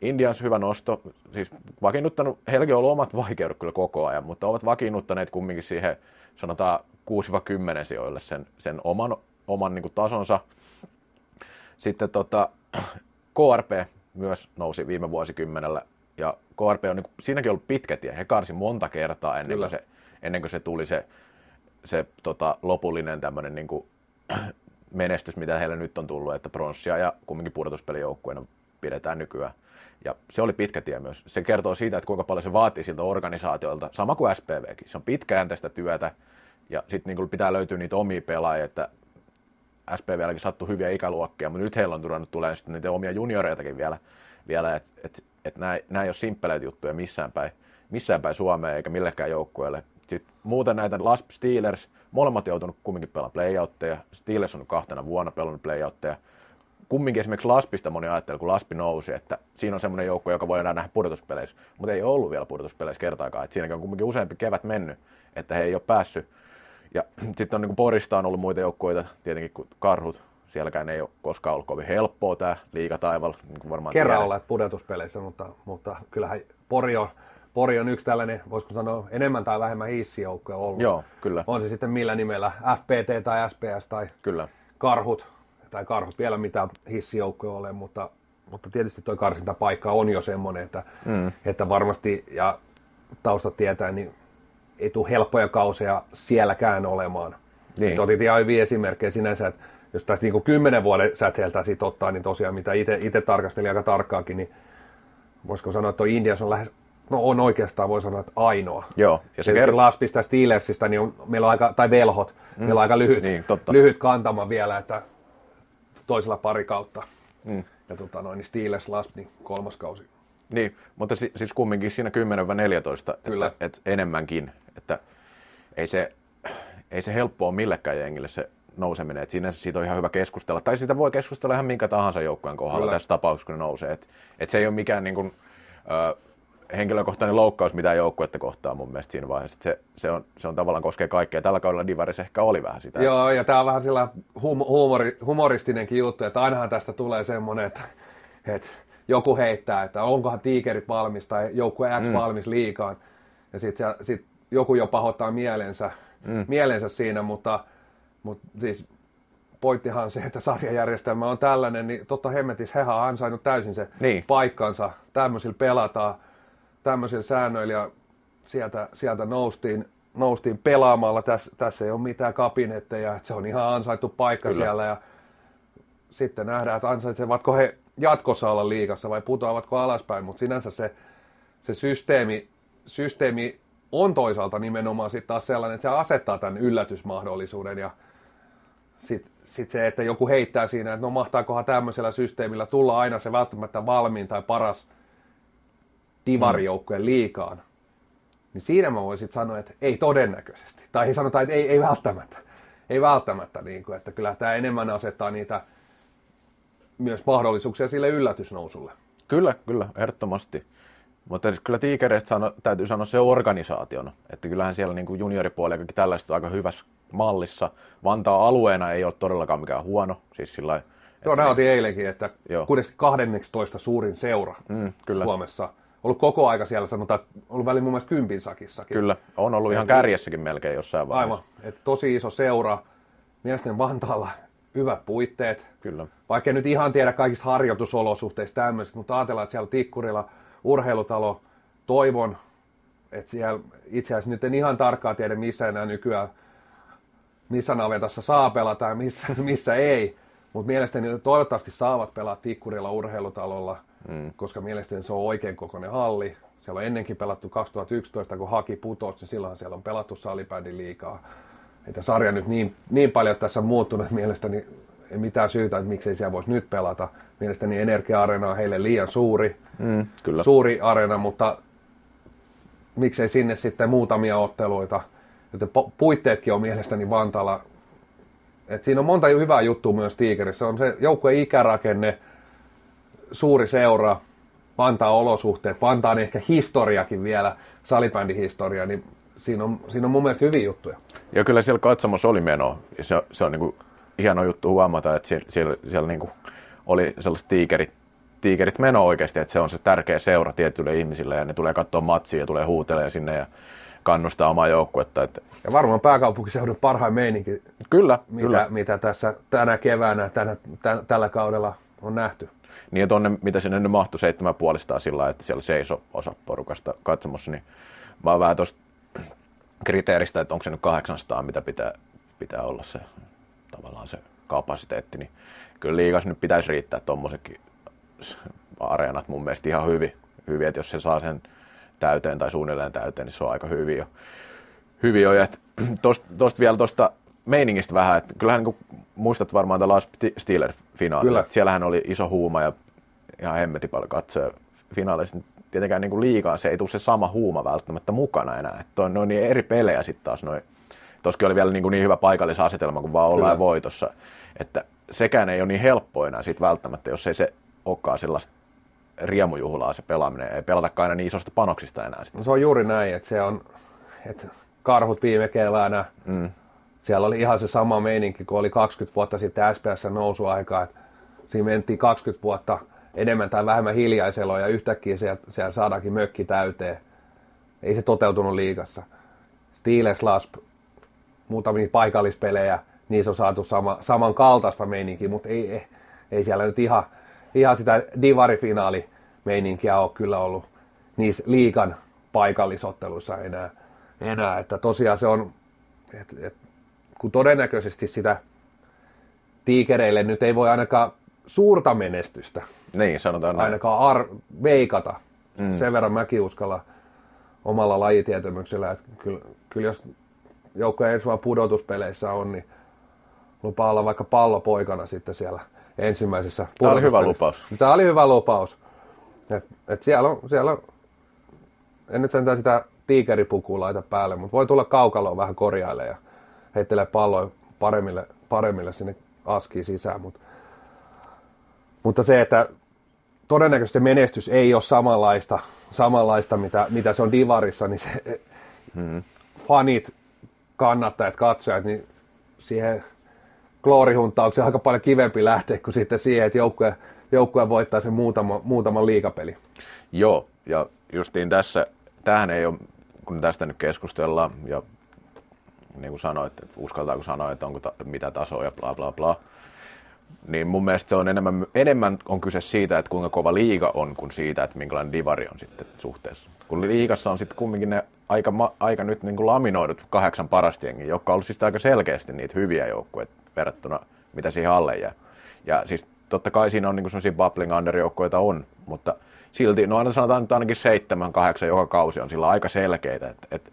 Indians hyvä nosto, siis vakiinnuttanut, heilläkin on ollut omat vaikeudet kyllä koko ajan, mutta ovat vakiinnuttaneet kumminkin siihen, sanotaan 6-10 sijoille sen, sen oman, oman niin kuin tasonsa. Sitten tota, KRP myös nousi viime vuosikymmenellä, ja KRP on niin kuin, siinäkin ollut pitkä tie. He karsi monta kertaa ennen kuin se, ennen kuin se tuli se, se tota, lopullinen tämmöinen niin kuin, menestys, mitä heille nyt on tullut, että pronssia ja kumminkin pudotuspelijoukkueena pidetään nykyään. Ja se oli pitkä tie myös. Se kertoo siitä, että kuinka paljon se vaatii siltä organisaatiolta, sama kuin SPVkin. Se on pitkäjänteistä työtä ja sitten niin pitää löytyä niitä omia pelaajia, että SPVlläkin sattuu hyviä ikäluokkia, mutta nyt heillä on tullut tulee sitten niitä omia junioreitakin vielä, vielä että et, et nämä, nämä ei ole simppeleitä juttuja missään päin, missään päin Suomeen eikä millekään joukkueelle. Sitten muuten näitä Lasp Steelers – Molemmat joutunut kumminkin pelaamaan playoutteja. Steelers on kahtena vuonna pelannut playoutteja. Kumminkin esimerkiksi Laspista moni ajattelee, kun Laspi nousi, että siinä on semmoinen joukko, joka voidaan nähdä pudotuspeleissä. Mutta ei ollut vielä pudotuspeleissä kertaakaan. Että siinäkin on kumminkin useampi kevät mennyt, että he ei ole päässyt. Ja [clears throat] sitten on niin kuin Porista on ollut muita joukkoita, tietenkin kuin Karhut, sielläkään ei ole koskaan ollut kovin helppoa tämä liigataival. Niin varmaan Kerran olleet pudotuspeleissä, mutta, mutta kyllähän Pori on Pori on yksi tällainen, voisiko sanoa, enemmän tai vähemmän hissijoukkoja ollut. Joo, kyllä. On se sitten millä nimellä, FPT tai SPS tai kyllä. Karhut, tai Karhut vielä mitään hissijoukkoja ole, mutta, mutta tietysti tuo karsintapaikka on jo semmoinen, että, mm. että varmasti, ja taustat tietää, niin ei tule helppoja kauseja sielläkään olemaan. Niin. otit ihan hyviä esimerkkejä sinänsä, että jos tästä niin kymmenen vuoden säteeltä sit ottaa, niin tosiaan mitä itse tarkastelin aika tarkkaakin, niin voisiko sanoa, että tuo Indias on lähes no on oikeastaan voi sanoa, että ainoa. Joo. Ja se kert- Laspista Steelersistä, niin on, meillä on aika, tai velhot, mm. meillä on aika lyhyt, niin, totta. lyhyt kantama vielä, että toisella pari kautta. Mm. Ja tota noin, niin Steelers Lasp, niin kolmas kausi. Niin, mutta si- siis kumminkin siinä 10-14, Kyllä. Että, että enemmänkin, että ei se, ei se helppoa millekään jengille se nouseminen. Että sinänsä siitä on ihan hyvä keskustella. Tai siitä voi keskustella ihan minkä tahansa joukkueen kohdalla Kyllä. tässä tapauksessa, kun ne nousee. Että et se ei ole mikään niin kuin, ö, henkilökohtainen loukkaus mitään joukkuetta kohtaa mun mielestä siinä vaiheessa. Se, se, on, se on tavallaan koskee kaikkea. Tällä kaudella Divaris ehkä oli vähän sitä. Joo, ja tämä on vähän sillä hum- humori, humoristinenkin juttu, että ainahan tästä tulee semmoinen, että, että joku heittää, että onkohan tiikerit valmis tai joukkue X mm. valmis liikaan. Ja sitten sit joku jo pahoittaa mielensä, mm. mielensä siinä, mutta, mutta siis pointtihan se, että sarjajärjestelmä on tällainen, niin totta hemmetis hehän on ansainnut täysin se niin. paikkansa. Tämmöisillä pelataan, tämmöisillä säännöillä ja sieltä, sieltä noustiin, noustiin pelaamalla. Tässä, tässä ei ole mitään kabinetteja, että se on ihan ansaittu paikka Kyllä. siellä ja sitten nähdään, että ansaitsevatko he jatkossa olla liikassa vai putoavatko alaspäin, mutta sinänsä se, se systeemi, systeemi on toisaalta nimenomaan sitten taas sellainen, että se asettaa tämän yllätysmahdollisuuden ja sitten sit se, että joku heittää siinä, että no mahtaakohan tämmöisellä systeemillä tulla aina se välttämättä valmiin tai paras divarijoukkueen liikaan, niin siinä mä voisin sanoa, että ei todennäköisesti. Tai sanotaan, että ei, ei välttämättä. Ei välttämättä, niin kuin, että kyllä tämä enemmän asettaa niitä myös mahdollisuuksia sille yllätysnousulle. Kyllä, kyllä, ehdottomasti. Mutta siis kyllä Tiikereistä sano, täytyy sanoa se organisaationa, että kyllähän siellä niin junioripuolella tällaista aika hyvässä mallissa. Vantaa alueena ei ole todellakaan mikään huono, siis sillä Joo, näytin eilenkin, että joo. 12 suurin seura mm, kyllä. Suomessa. Ollut koko aika siellä, sanotaan, ollut väliin mun mielestä kympin sakissakin. Kyllä, on ollut ihan kärjessäkin melkein jossain vaiheessa. Aivan, että tosi iso seura. Mielestäni Vantaalla hyvät puitteet. Kyllä. Vaikka nyt ihan tiedä kaikista harjoitusolosuhteista tämmöisistä, mutta ajatellaan, että siellä Tikkurilla urheilutalo, toivon, että siellä itse asiassa nyt en ihan tarkkaan tiedä, missä enää nykyään, missä navetassa saa pelata ja missä, [laughs] missä ei. Mutta mielestäni toivottavasti saavat pelaa Tikkurilla urheilutalolla, mm. koska mielestäni se on oikein kokoinen halli. Siellä on ennenkin pelattu 2011, kun haki putosi, niin silloin siellä on pelattu salibändin liikaa että sarja nyt niin, niin paljon tässä on muuttunut, että mielestäni ei mitään syytä, että miksei siellä voisi nyt pelata. Mielestäni Energia-areena on heille liian suuri, mm, kyllä. suuri areena, mutta miksei sinne sitten muutamia otteluita. Joten puitteetkin on mielestäni Vantaalla. Et siinä on monta hyvää juttua myös Tiikerissä. On se joukkueen ikärakenne, suuri seura, Vantaan olosuhteet, Vantaan ehkä historiakin vielä, salibändihistoria, niin siinä on, siinä on mun mielestä hyviä juttuja. Ja kyllä siellä katsomossa oli meno. Se, se on niin kuin hieno juttu huomata, että siellä, siellä, siellä niin kuin oli sellaiset tiikerit, tiikerit meno oikeasti, että se on se tärkeä seura tietyille ihmisille ja ne tulee katsoa matsia ja tulee huutelemaan sinne ja kannustaa omaa joukkuetta. Että... Ja varmaan pääkaupunkiseudun parhain meininki, kyllä, mitä, kyllä. mitä tässä tänä keväänä, tänä, tä, tällä kaudella on nähty. Niin, että onne, mitä sinne nyt mahtui seitsemän puolistaan sillä että siellä seiso osa porukasta katsomossa, niin mä oon vähän tuosta kriteeristä, että onko se nyt 800, mitä pitää, pitää olla se tavallaan se kapasiteetti, niin kyllä liikas nyt pitäisi riittää tuommoisetkin areenat mun mielestä ihan hyvin, hyvin, että jos se saa sen täyteen tai suunnilleen täyteen, niin se on aika hyvin jo. Hyvin jo. Ja [clears throat] tosta, vielä tuosta meiningistä vähän, että kyllähän niin muistat varmaan tämä Lars Steeler-finaali. Kyllä. Siellähän oli iso huuma ja ihan hemmetin paljon katsoja finaalissa tietenkään niin kuin liikaa se ei tule se sama huuma välttämättä mukana enää. Että on, ne on niin eri pelejä sitten taas noin. Toskin oli vielä niin, kuin niin hyvä paikallisasetelma kuin vaan ollaan voitossa. Että sekään ei ole niin helppo enää sit välttämättä, jos ei se olekaan sellaista riemujuhlaa se pelaaminen. Ei pelatakaan aina niin isosta panoksista enää. No se on juuri näin, että se on, että karhut viime keväänä, mm. Siellä oli ihan se sama meininki kuin oli 20 vuotta sitten SPS nousuaikaa, että siinä mentiin 20 vuotta – enemmän tai vähemmän hiljaiselo ja yhtäkkiä siellä, siellä saadaankin mökki täyteen. Ei se toteutunut liigassa. Steelers Lasp, muutamia paikallispelejä, niissä on saatu sama, samankaltaista meininkiä, mutta ei, ei, ei siellä nyt ihan, ihan sitä divarifinaali meininkiä ole kyllä ollut niissä liikan paikallisotteluissa enää. enää. Että tosiaan se on, et, et, kun todennäköisesti sitä tiikereille nyt ei voi ainakaan suurta menestystä. Niin, sanotaan näin. Ainakaan ar- veikata. Mm. Sen verran mäkin uskalla omalla lajitietämyksellä, että kyllä, kyllä jos joukko ensi vaan pudotuspeleissä on, niin lupaa olla vaikka pallopoikana sitten siellä ensimmäisessä Tämä oli hyvä lupaus. Tämä oli hyvä lupaus. Et, et siellä, on, siellä on, en nyt sentään sitä tiikeripukua laita päälle, mutta voi tulla kaukaloon vähän korjaille ja heittelee palloa paremmille paremmille sinne askiin sisään. Mutta, mutta se, että todennäköisesti se menestys ei ole samanlaista, samanlaista mitä, mitä se on Divarissa, niin se hmm. fanit, kannattajat, katsojat, niin siihen kloorihunttaukseen aika paljon kivempi lähteä kuin sitten siihen, että joukkue, joukkue voittaa sen muutama, muutaman liikapeli. Joo, ja justiin tässä, tähän ei ole, kun tästä nyt keskustellaan, ja niin kuin sanoit, että uskaltaako sanoa, että onko ta, mitä tasoa ja bla bla bla, niin mun mielestä se on enemmän, enemmän on kyse siitä, että kuinka kova liiga on, kuin siitä, että minkälainen divari on sitten suhteessa. Kun liigassa on sitten kumminkin ne aika, aika nyt niin kuin laminoidut kahdeksan parasta jengiä, jotka on ollut siis aika selkeästi niitä hyviä joukkueita verrattuna mitä siihen alle jää. Ja siis totta kai siinä on niin sellaisia bubbling under on, mutta silti, no aina sanotaan nyt ainakin seitsemän, kahdeksan joka kausi on sillä aika selkeitä, että et,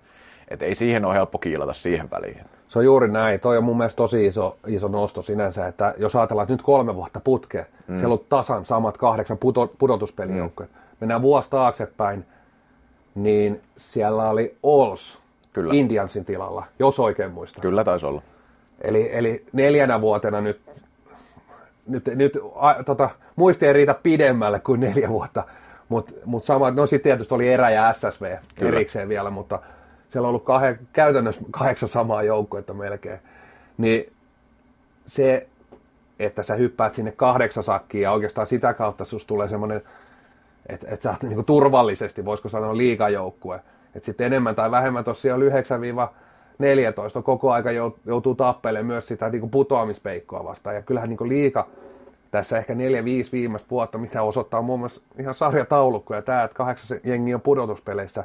et ei siihen ole helppo kiilata siihen väliin. Se on juuri näin. Toi on mun mielestä tosi iso, iso nosto sinänsä, että jos ajatellaan, että nyt kolme vuotta putkeen, mm. siellä on tasan samat kahdeksan puto, pudotuspelijoukkoja. Mm. Mennään vuosi taaksepäin, niin siellä oli Ols Kyllä. Indiansin tilalla, jos oikein muistan. Kyllä taisi olla. Eli, eli neljänä vuotena nyt, nyt, nyt a, tota, muisti ei riitä pidemmälle kuin neljä vuotta, mutta mut sama, no sitten tietysti oli erä ja SSV Kyllä. erikseen vielä, mutta siellä on ollut kah- käytännössä kahdeksan samaa joukkuetta melkein. Niin se, että sä hyppäät sinne kahdeksan sakkiin ja oikeastaan sitä kautta sus tulee semmoinen, että, että sä oot niin turvallisesti, voisiko sanoa liikajoukkue. Että sitten enemmän tai vähemmän tosiaan 9 14 koko aika joutuu tappelemaan myös sitä niin kuin putoamispeikkoa vastaan. Ja kyllähän niin liika tässä ehkä 4-5 viimeistä vuotta, mitä osoittaa muun muassa ihan sarjataulukko ja tämä, että kahdeksan jengi on pudotuspeleissä,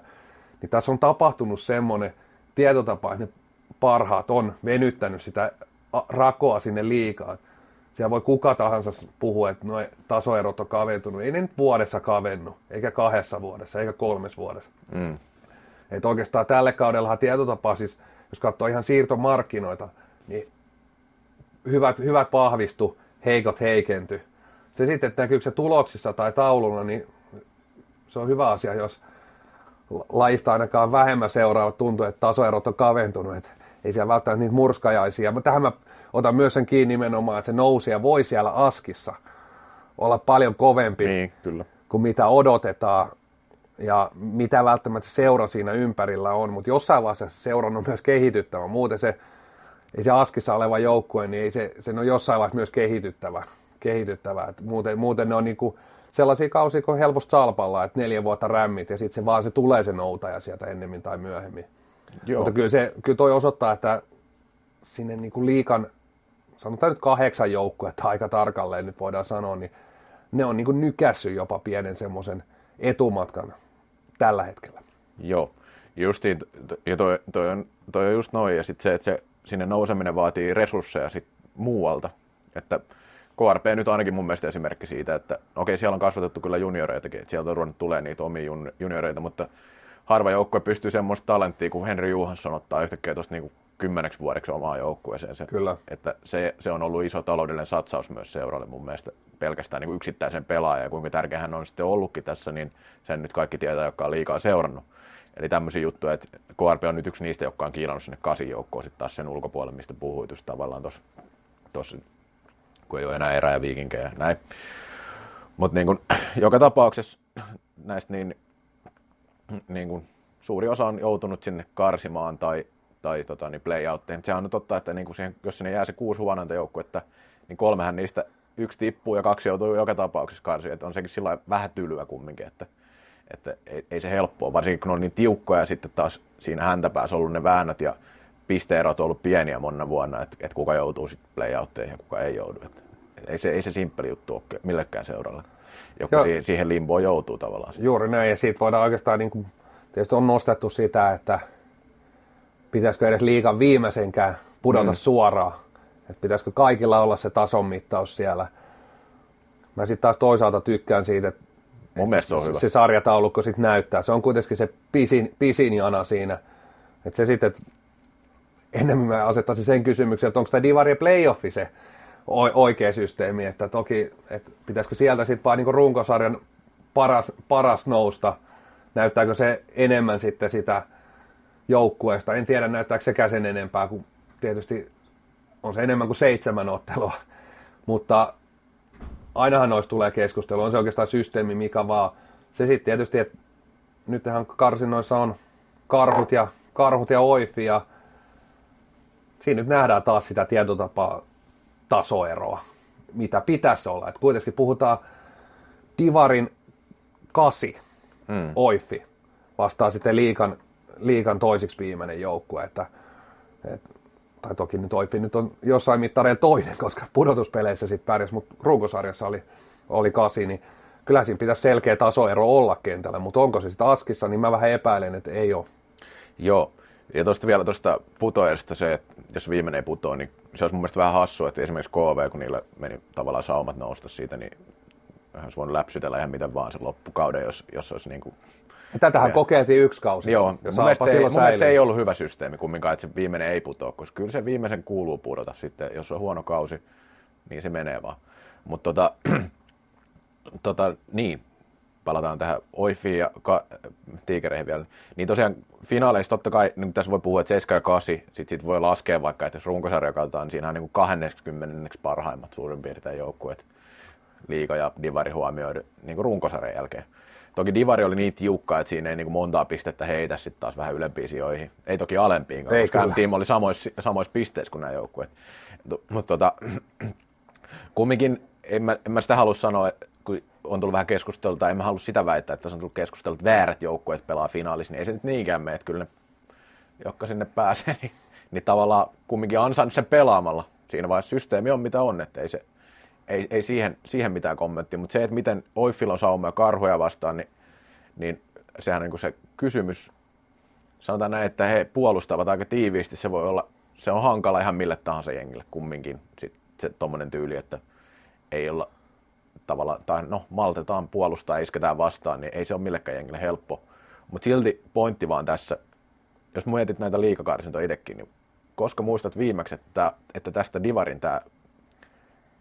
niin tässä on tapahtunut semmoinen tietotapa, että ne parhaat on venyttänyt sitä rakoa sinne liikaan. Siellä voi kuka tahansa puhua, että nuo tasoerot on kaventunut. Ei ne nyt vuodessa kavennu, eikä kahdessa vuodessa, eikä kolmes vuodessa. Mm. Että oikeastaan tälle kaudellahan tietotapa siis jos katsoo ihan siirtomarkkinoita, niin hyvät, hyvät vahvistu, heikot heikenty. Se sitten, että näkyykö se tuloksissa tai taululla, niin se on hyvä asia, jos lajista ainakaan vähemmän seuraavat tuntuu, että tasoerot on kaventunut, että ei siellä välttämättä niitä murskajaisia. Mutta tähän mä otan myös sen kiinni nimenomaan, että se nousija voi siellä askissa olla paljon kovempi niin, kyllä. kuin mitä odotetaan ja mitä välttämättä seura siinä ympärillä on, mutta jossain vaiheessa seuran on myös kehityttävä. Muuten se, ei se askissa oleva joukkue, niin ei se, sen on jossain vaiheessa myös kehityttävä. kehityttävä. Et muuten, muuten ne on niinku sellaisia kausia kuin helposti salpalla, että neljä vuotta rämmit ja sitten se vaan se tulee se noutaja sieltä ennemmin tai myöhemmin. Joo. Mutta kyllä, se, kyllä toi osoittaa, että sinne niinku liikan, sanotaan nyt kahdeksan joukkuetta aika tarkalleen nyt voidaan sanoa, niin ne on niinku nykässy jopa pienen semmoisen etumatkan tällä hetkellä. Joo, justiin, ja toi, toi, on, toi on just noin, ja sitten se, että se, sinne nouseminen vaatii resursseja sit muualta, että KRP nyt ainakin mun mielestä esimerkki siitä, että okei, siellä on kasvatettu kyllä junioreitakin, että sieltä on ruvennut tulee niitä omia junioreita, mutta harva joukkue pystyy semmoista talenttia, kun Henry Johansson ottaa yhtäkkiä tuosta niin kymmeneksi vuodeksi omaa joukkueeseen. Se, Kyllä. Että se, se, on ollut iso taloudellinen satsaus myös seuralle mun mielestä pelkästään niin kuin yksittäisen pelaajan ja kuinka tärkeä hän on sitten ollutkin tässä, niin sen nyt kaikki tietää, jotka on liikaa seurannut. Eli tämmöisiä juttuja, että KRP on nyt yksi niistä, jotka on kiilannut sinne kasin joukkoon sitten taas sen ulkopuolelle, mistä puhuit just tavallaan tuossa, kun ei ole enää erää ja viikinkejä näin. Mutta niin [clears throat] joka tapauksessa näistä niin, niin kuin, suuri osa on joutunut sinne karsimaan tai, tai tota, niin playoutteen. Sehän on totta, että niin kuin siihen, jos sinne jää se kuusi huonontajoukkuetta, niin kolmehan niistä yksi tippuu ja kaksi joutuu joka tapauksessa karsiin. Että on sekin sillä vähän tylyä kumminkin, että, että ei, ei, se helppoa, varsinkin kun on niin tiukkoja ja sitten taas siinä häntäpäässä ollut ne väännöt ja pisteerot on ollut pieniä monna vuonna, että, että kuka joutuu sitten playoutteihin ja kuka ei joudu. Että, ei, se, ei se simppeli juttu ole millekään seuralle, joka siihen, siihen limboon joutuu tavallaan. Juuri näin, ja siitä voidaan oikeastaan, niin kuin, tietysti on nostettu sitä, että pitäisikö edes liikan viimeisenkään pudota mm. suoraan että pitäisikö kaikilla olla se tason mittaus siellä. Mä sitten taas toisaalta tykkään siitä, että Mun mielestä se on hyvä. Se sarjataulukko sitten näyttää. Se on kuitenkin se pisin, pisin jana siinä. Että se sitten, enemmän mä asettaisin sen kysymyksen, että onko tämä Divari Playoffi se oikea systeemi, että toki, että pitäisikö sieltä sitten vaan niin runkosarjan paras, paras nousta, näyttääkö se enemmän sitten sitä joukkueesta, en tiedä näyttääkö sekään sen enempää, kuin tietysti on se enemmän kuin seitsemän ottelua. [laughs] Mutta ainahan noista tulee keskustelu, on se oikeastaan systeemi mikä vaan. Se sitten tietysti, että nythän karsinoissa on karhut ja, karhut ja oifi ja siinä nyt nähdään taas sitä tietotapaa tasoeroa, mitä pitäisi olla. Et kuitenkin puhutaan Divarin kasi, mm. oifi, vastaa sitten liikan, liikan toisiksi viimeinen joukkue, että, et, tai toki nyt Oifi nyt on jossain mittareilla toinen, koska pudotuspeleissä sitten pärjäsi, mutta runkosarjassa oli, oli kasi, niin kyllä siinä pitäisi selkeä tasoero olla kentällä, mutta onko se sitten askissa, niin mä vähän epäilen, että ei ole. Joo, ja tuosta vielä tuosta putoajasta se, että jos viimeinen ei putoa, niin se olisi mun mielestä vähän hassua, että esimerkiksi KV, kun niillä meni tavallaan saumat nousta siitä, niin olisi voinut läpsytellä ihan miten vaan sen loppukauden, jos, jos olisi niin kuin tätähän ja. kokeiltiin yksi kausi. Joo, mun mielestä, ei, mun mielestä ei ollut hyvä systeemi kumminkaan, että se viimeinen ei putoa, koska kyllä se viimeisen kuuluu pudota sitten, jos on huono kausi, niin se menee vaan. Mutta tota, [clears throat] tota, niin, palataan tähän Oifiin ja ka- Tiikereihin vielä. Niin tosiaan finaaleissa totta kai, niin tässä voi puhua, että 7 ja 8, sitten sit voi laskea vaikka, että jos runkosarja katsotaan, niin siinä on niin 20 parhaimmat suurin piirtein joukkueet liiga ja divari huomioida niin kuin runkosarjan jälkeen. Toki Divari oli niin tiukka, että siinä ei niin kuin montaa pistettä heitä sitten taas vähän ylempiin sijoihin. Ei toki alempiin, koska tiim oli samoissa, samoissa pisteissä kuin nämä joukkueet. Mutta tota, [clears throat] kumminkin en mä, en mä sitä halua sanoa, kun on tullut vähän keskustelua, tai en mä halua sitä väittää, että tässä on tullut keskustelua, että väärät joukkueet pelaa finaalissa, niin ei se nyt niinkään mene, että kyllä ne, jotka sinne pääsee, [laughs] niin, niin tavallaan kumminkin ansainnut sen pelaamalla. Siinä vaiheessa systeemi on mitä on, että ei se, ei, ei siihen, siihen mitään kommenttia, mutta se, että miten Oiffil on saumoja karhuja vastaan, niin, niin sehän on niin se kysymys. Sanotaan näin, että he puolustavat aika tiiviisti, se voi olla, se on hankala ihan mille tahansa jengille kumminkin, sit se tuommoinen tyyli, että ei olla tavallaan, tai no maltetaan puolustaa, isketään vastaan, niin ei se ole millekään jengille helppo. Mutta silti pointti vaan tässä, jos mietit näitä liikakarsintoja itsekin, niin koska muistat viimeksi, että, että tästä Divarin tämä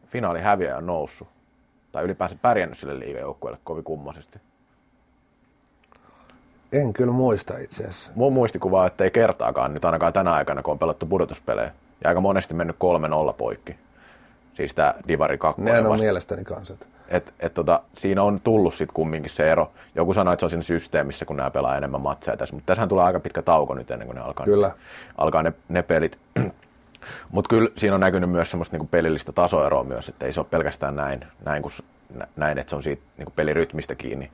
finaali häviäjä on noussut. Tai ylipäänsä pärjännyt sille liigajoukkueelle kovin kummasesti. En kyllä muista itse asiassa. Mun muistikuva, että ei kertaakaan nyt ainakaan tänä aikana, kun on pelattu pudotuspelejä. Ja aika monesti mennyt 3-0 poikki. Siis tämä Divari 2. Ne on mielestäni kanssa. Et, et tota, siinä on tullut sitten kumminkin se ero. Joku sanoi, että se on siinä systeemissä, kun nämä pelaa enemmän matseja tässä. Mutta tässähän tulee aika pitkä tauko nyt ennen kuin ne alkaa, Kyllä. Ne, alkaa ne, ne pelit. [clears throat] Mutta kyllä siinä on näkynyt myös semmoista niinku pelillistä tasoeroa myös, että ei se ole pelkästään näin, näin, kun, näin että se on siitä niinku pelirytmistä kiinni.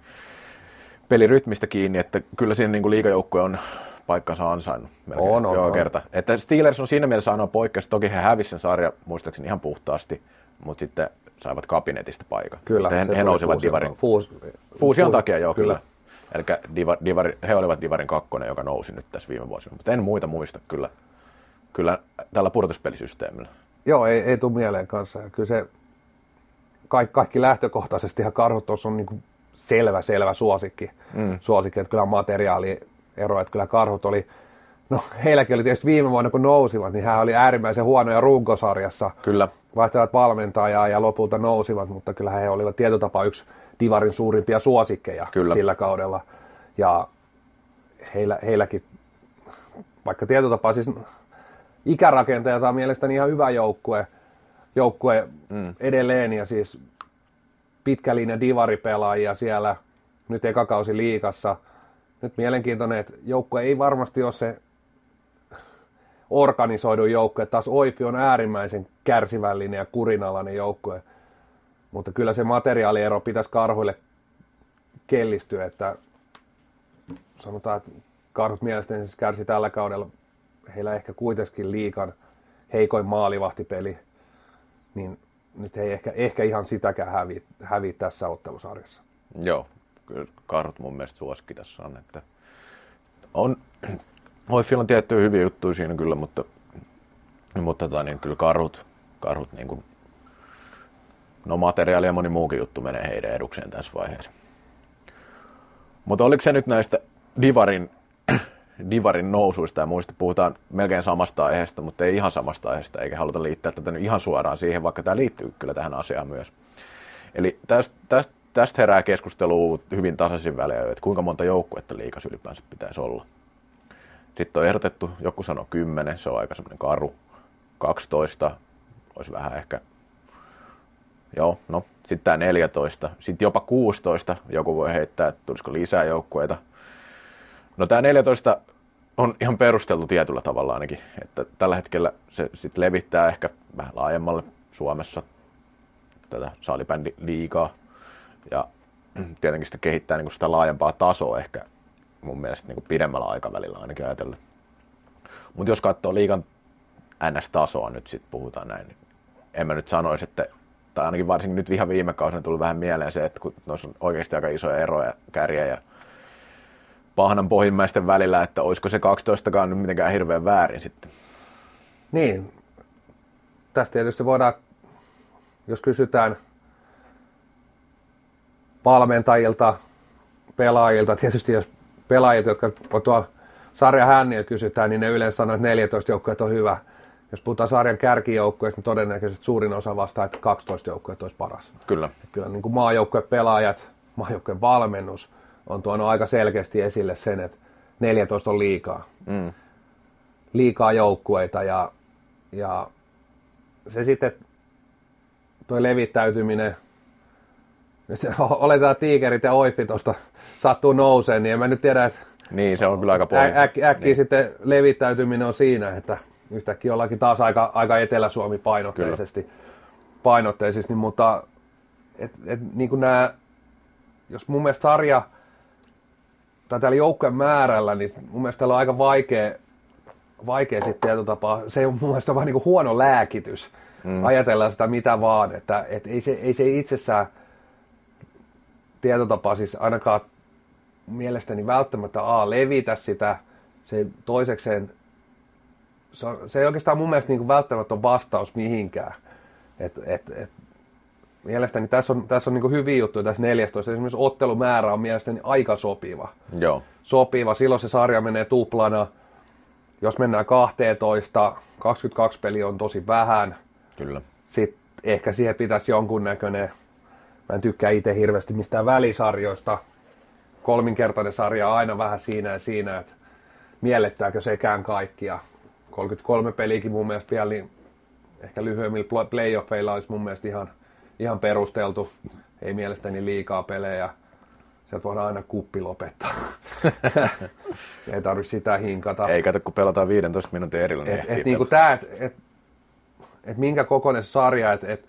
Pelirytmistä kiinni, että kyllä siinä niinku liigajoukkue on paikkansa ansainnut. Melkein, on, on, joo, on. kerta. Että Steelers on siinä mielessä ainoa poikkeus. Toki he hävisivät sen sarja muistaakseni ihan puhtaasti, mutta sitten saivat kabinetista paikan. Kyllä. He, he nousivat Divarin. Fuus, Fuusion takia, joo, kyllä. kyllä. Eli Divar, Divar, he olivat Divarin kakkonen, joka nousi nyt tässä viime vuosina. Mutta en muita muista kyllä kyllä tällä pudotuspelisysteemillä. Joo, ei, ei tule mieleen kanssa. Kyllä se kaikki, kaikki lähtökohtaisesti ja karhut tuossa on niin kuin selvä, selvä suosikki. Mm. suosikki että kyllä materiaaliero, että kyllä karhut oli, no heilläkin oli tietysti viime vuonna kun nousivat, niin hän oli äärimmäisen huonoja runkosarjassa. Kyllä. Vaihtelevat valmentajaa ja lopulta nousivat, mutta kyllä he olivat tietotapa yksi Divarin suurimpia suosikkeja kyllä. sillä kaudella. Ja heillä, heilläkin, vaikka tietotapa siis ikärakenteelta on mielestäni ihan hyvä joukkue, joukkue mm. edelleen ja siis pitkälinja divaripelaajia siellä, nyt ekakausi liikassa. Nyt mielenkiintoinen, että joukkue ei varmasti ole se organisoidu joukkue. Taas Oifi on äärimmäisen kärsivällinen ja kurinalainen joukkue. Mutta kyllä se materiaaliero pitäisi karhuille kellistyä, että sanotaan, että karhut mielestäni siis kärsi tällä kaudella heillä ehkä kuitenkin liikan heikoin maalivahtipeli, niin nyt ei ehkä, ehkä ihan sitäkään hävi, hävi tässä ottelusarjassa. Joo, kyllä karhut mun mielestä suosikki tässä on, että on, Hoifilla on tiettyjä hyviä juttuja siinä kyllä, mutta, mutta tota, niin kyllä karhut, karhut niin kuin, no materiaali ja moni muukin juttu menee heidän edukseen tässä vaiheessa. Mutta oliko se nyt näistä Divarin [clears throat] Divarin nousuista ja muista puhutaan melkein samasta aiheesta, mutta ei ihan samasta aiheesta, eikä haluta liittää tätä nyt ihan suoraan siihen, vaikka tämä liittyy kyllä tähän asiaan myös. Eli tästä, tästä, tästä herää keskustelua hyvin tasaisin väliä, että kuinka monta joukkuetta liikas ylipäänsä pitäisi olla. Sitten on ehdotettu, joku sanoo kymmenen, se on aika semmoinen karu. 12, olisi vähän ehkä, joo, no sitten tämä 14, sitten jopa 16, joku voi heittää, että tulisiko lisää joukkueita. No tämä 14 on ihan perusteltu tietyllä tavalla ainakin, että tällä hetkellä se sitten levittää ehkä vähän laajemmalle Suomessa tätä saalibändi liikaa ja tietenkin sitä kehittää niin sitä laajempaa tasoa ehkä mun mielestä niin kuin pidemmällä aikavälillä ainakin ajatellen. Mutta jos katsoo liikan NS-tasoa nyt sitten puhutaan näin, niin en mä nyt sanoisi, että tai ainakin varsinkin nyt ihan viime kausina tuli vähän mieleen se, että kun noissa on oikeasti aika isoja eroja kärjä ja pahnan pohjimmäisten välillä, että olisiko se 12kaan nyt mitenkään hirveän väärin sitten. Niin, tästä tietysti voidaan, jos kysytään valmentajilta, pelaajilta, tietysti jos pelaajat, jotka on tuolla sarjan hännillä kysytään, niin ne yleensä sanoo, että 14 joukkueet on hyvä. Jos puhutaan sarjan kärkijoukkueista, niin todennäköisesti suurin osa vastaa, että 12 joukkueet olisi paras. Kyllä. Kyllä niin kuin pelaajat, maajoukkueen valmennus on tuonut aika selkeästi esille sen, että 14 on liikaa. Mm. Liikaa joukkueita ja, ja se sitten, tuo levittäytyminen, nyt [laughs] oletetaan tiikerit ja oippi tuosta sattuu nouseen, niin en mä nyt tiedä, että niin, se on kyllä aika pointti. Äk, äkkiä niin. sitten levittäytyminen on siinä, että yhtäkkiä ollaankin taas aika, aika Etelä-Suomi painotteisesti, kyllä. painotteisesti niin, mutta et, et, niin kuin nämä, jos mun mielestä sarja tai täällä joukkojen määrällä, niin mun mielestä täällä on aika vaikea, vaikea sitten tietotapaa. Se on mun mielestä vaan niin kuin huono lääkitys. Mm. Ajatellaan sitä mitä vaan, että et ei, se, ei se itsessään tietotapa siis ainakaan mielestäni välttämättä A, levitä sitä, se toisekseen, se, on, se ei oikeastaan mun mielestä niin välttämättä ole vastaus mihinkään. Et, et, et, mielestäni tässä on, tässä on niin hyviä juttuja tässä 14. Esimerkiksi ottelumäärä on mielestäni aika sopiva. Joo. Sopiva. Silloin se sarja menee tuplana. Jos mennään 12, 22 peli on tosi vähän. Kyllä. Sitten ehkä siihen pitäisi jonkunnäköinen, mä en tykkää itse hirveästi mistään välisarjoista, kolminkertainen sarja on aina vähän siinä ja siinä, että miellettääkö sekään kaikkia. 33 peliäkin mun mielestä vielä, niin ehkä lyhyemmillä playoffeilla olisi mun mielestä ihan, ihan perusteltu. Ei mielestäni liikaa pelejä. Sieltä voidaan aina kuppi lopettaa. [laughs] [laughs] Ei tarvitse sitä hinkata. Ei kato, kun pelataan 15 minuutin erillä, niin et, et, niinku tää, et, et, et minkä kokoinen sarja, että et,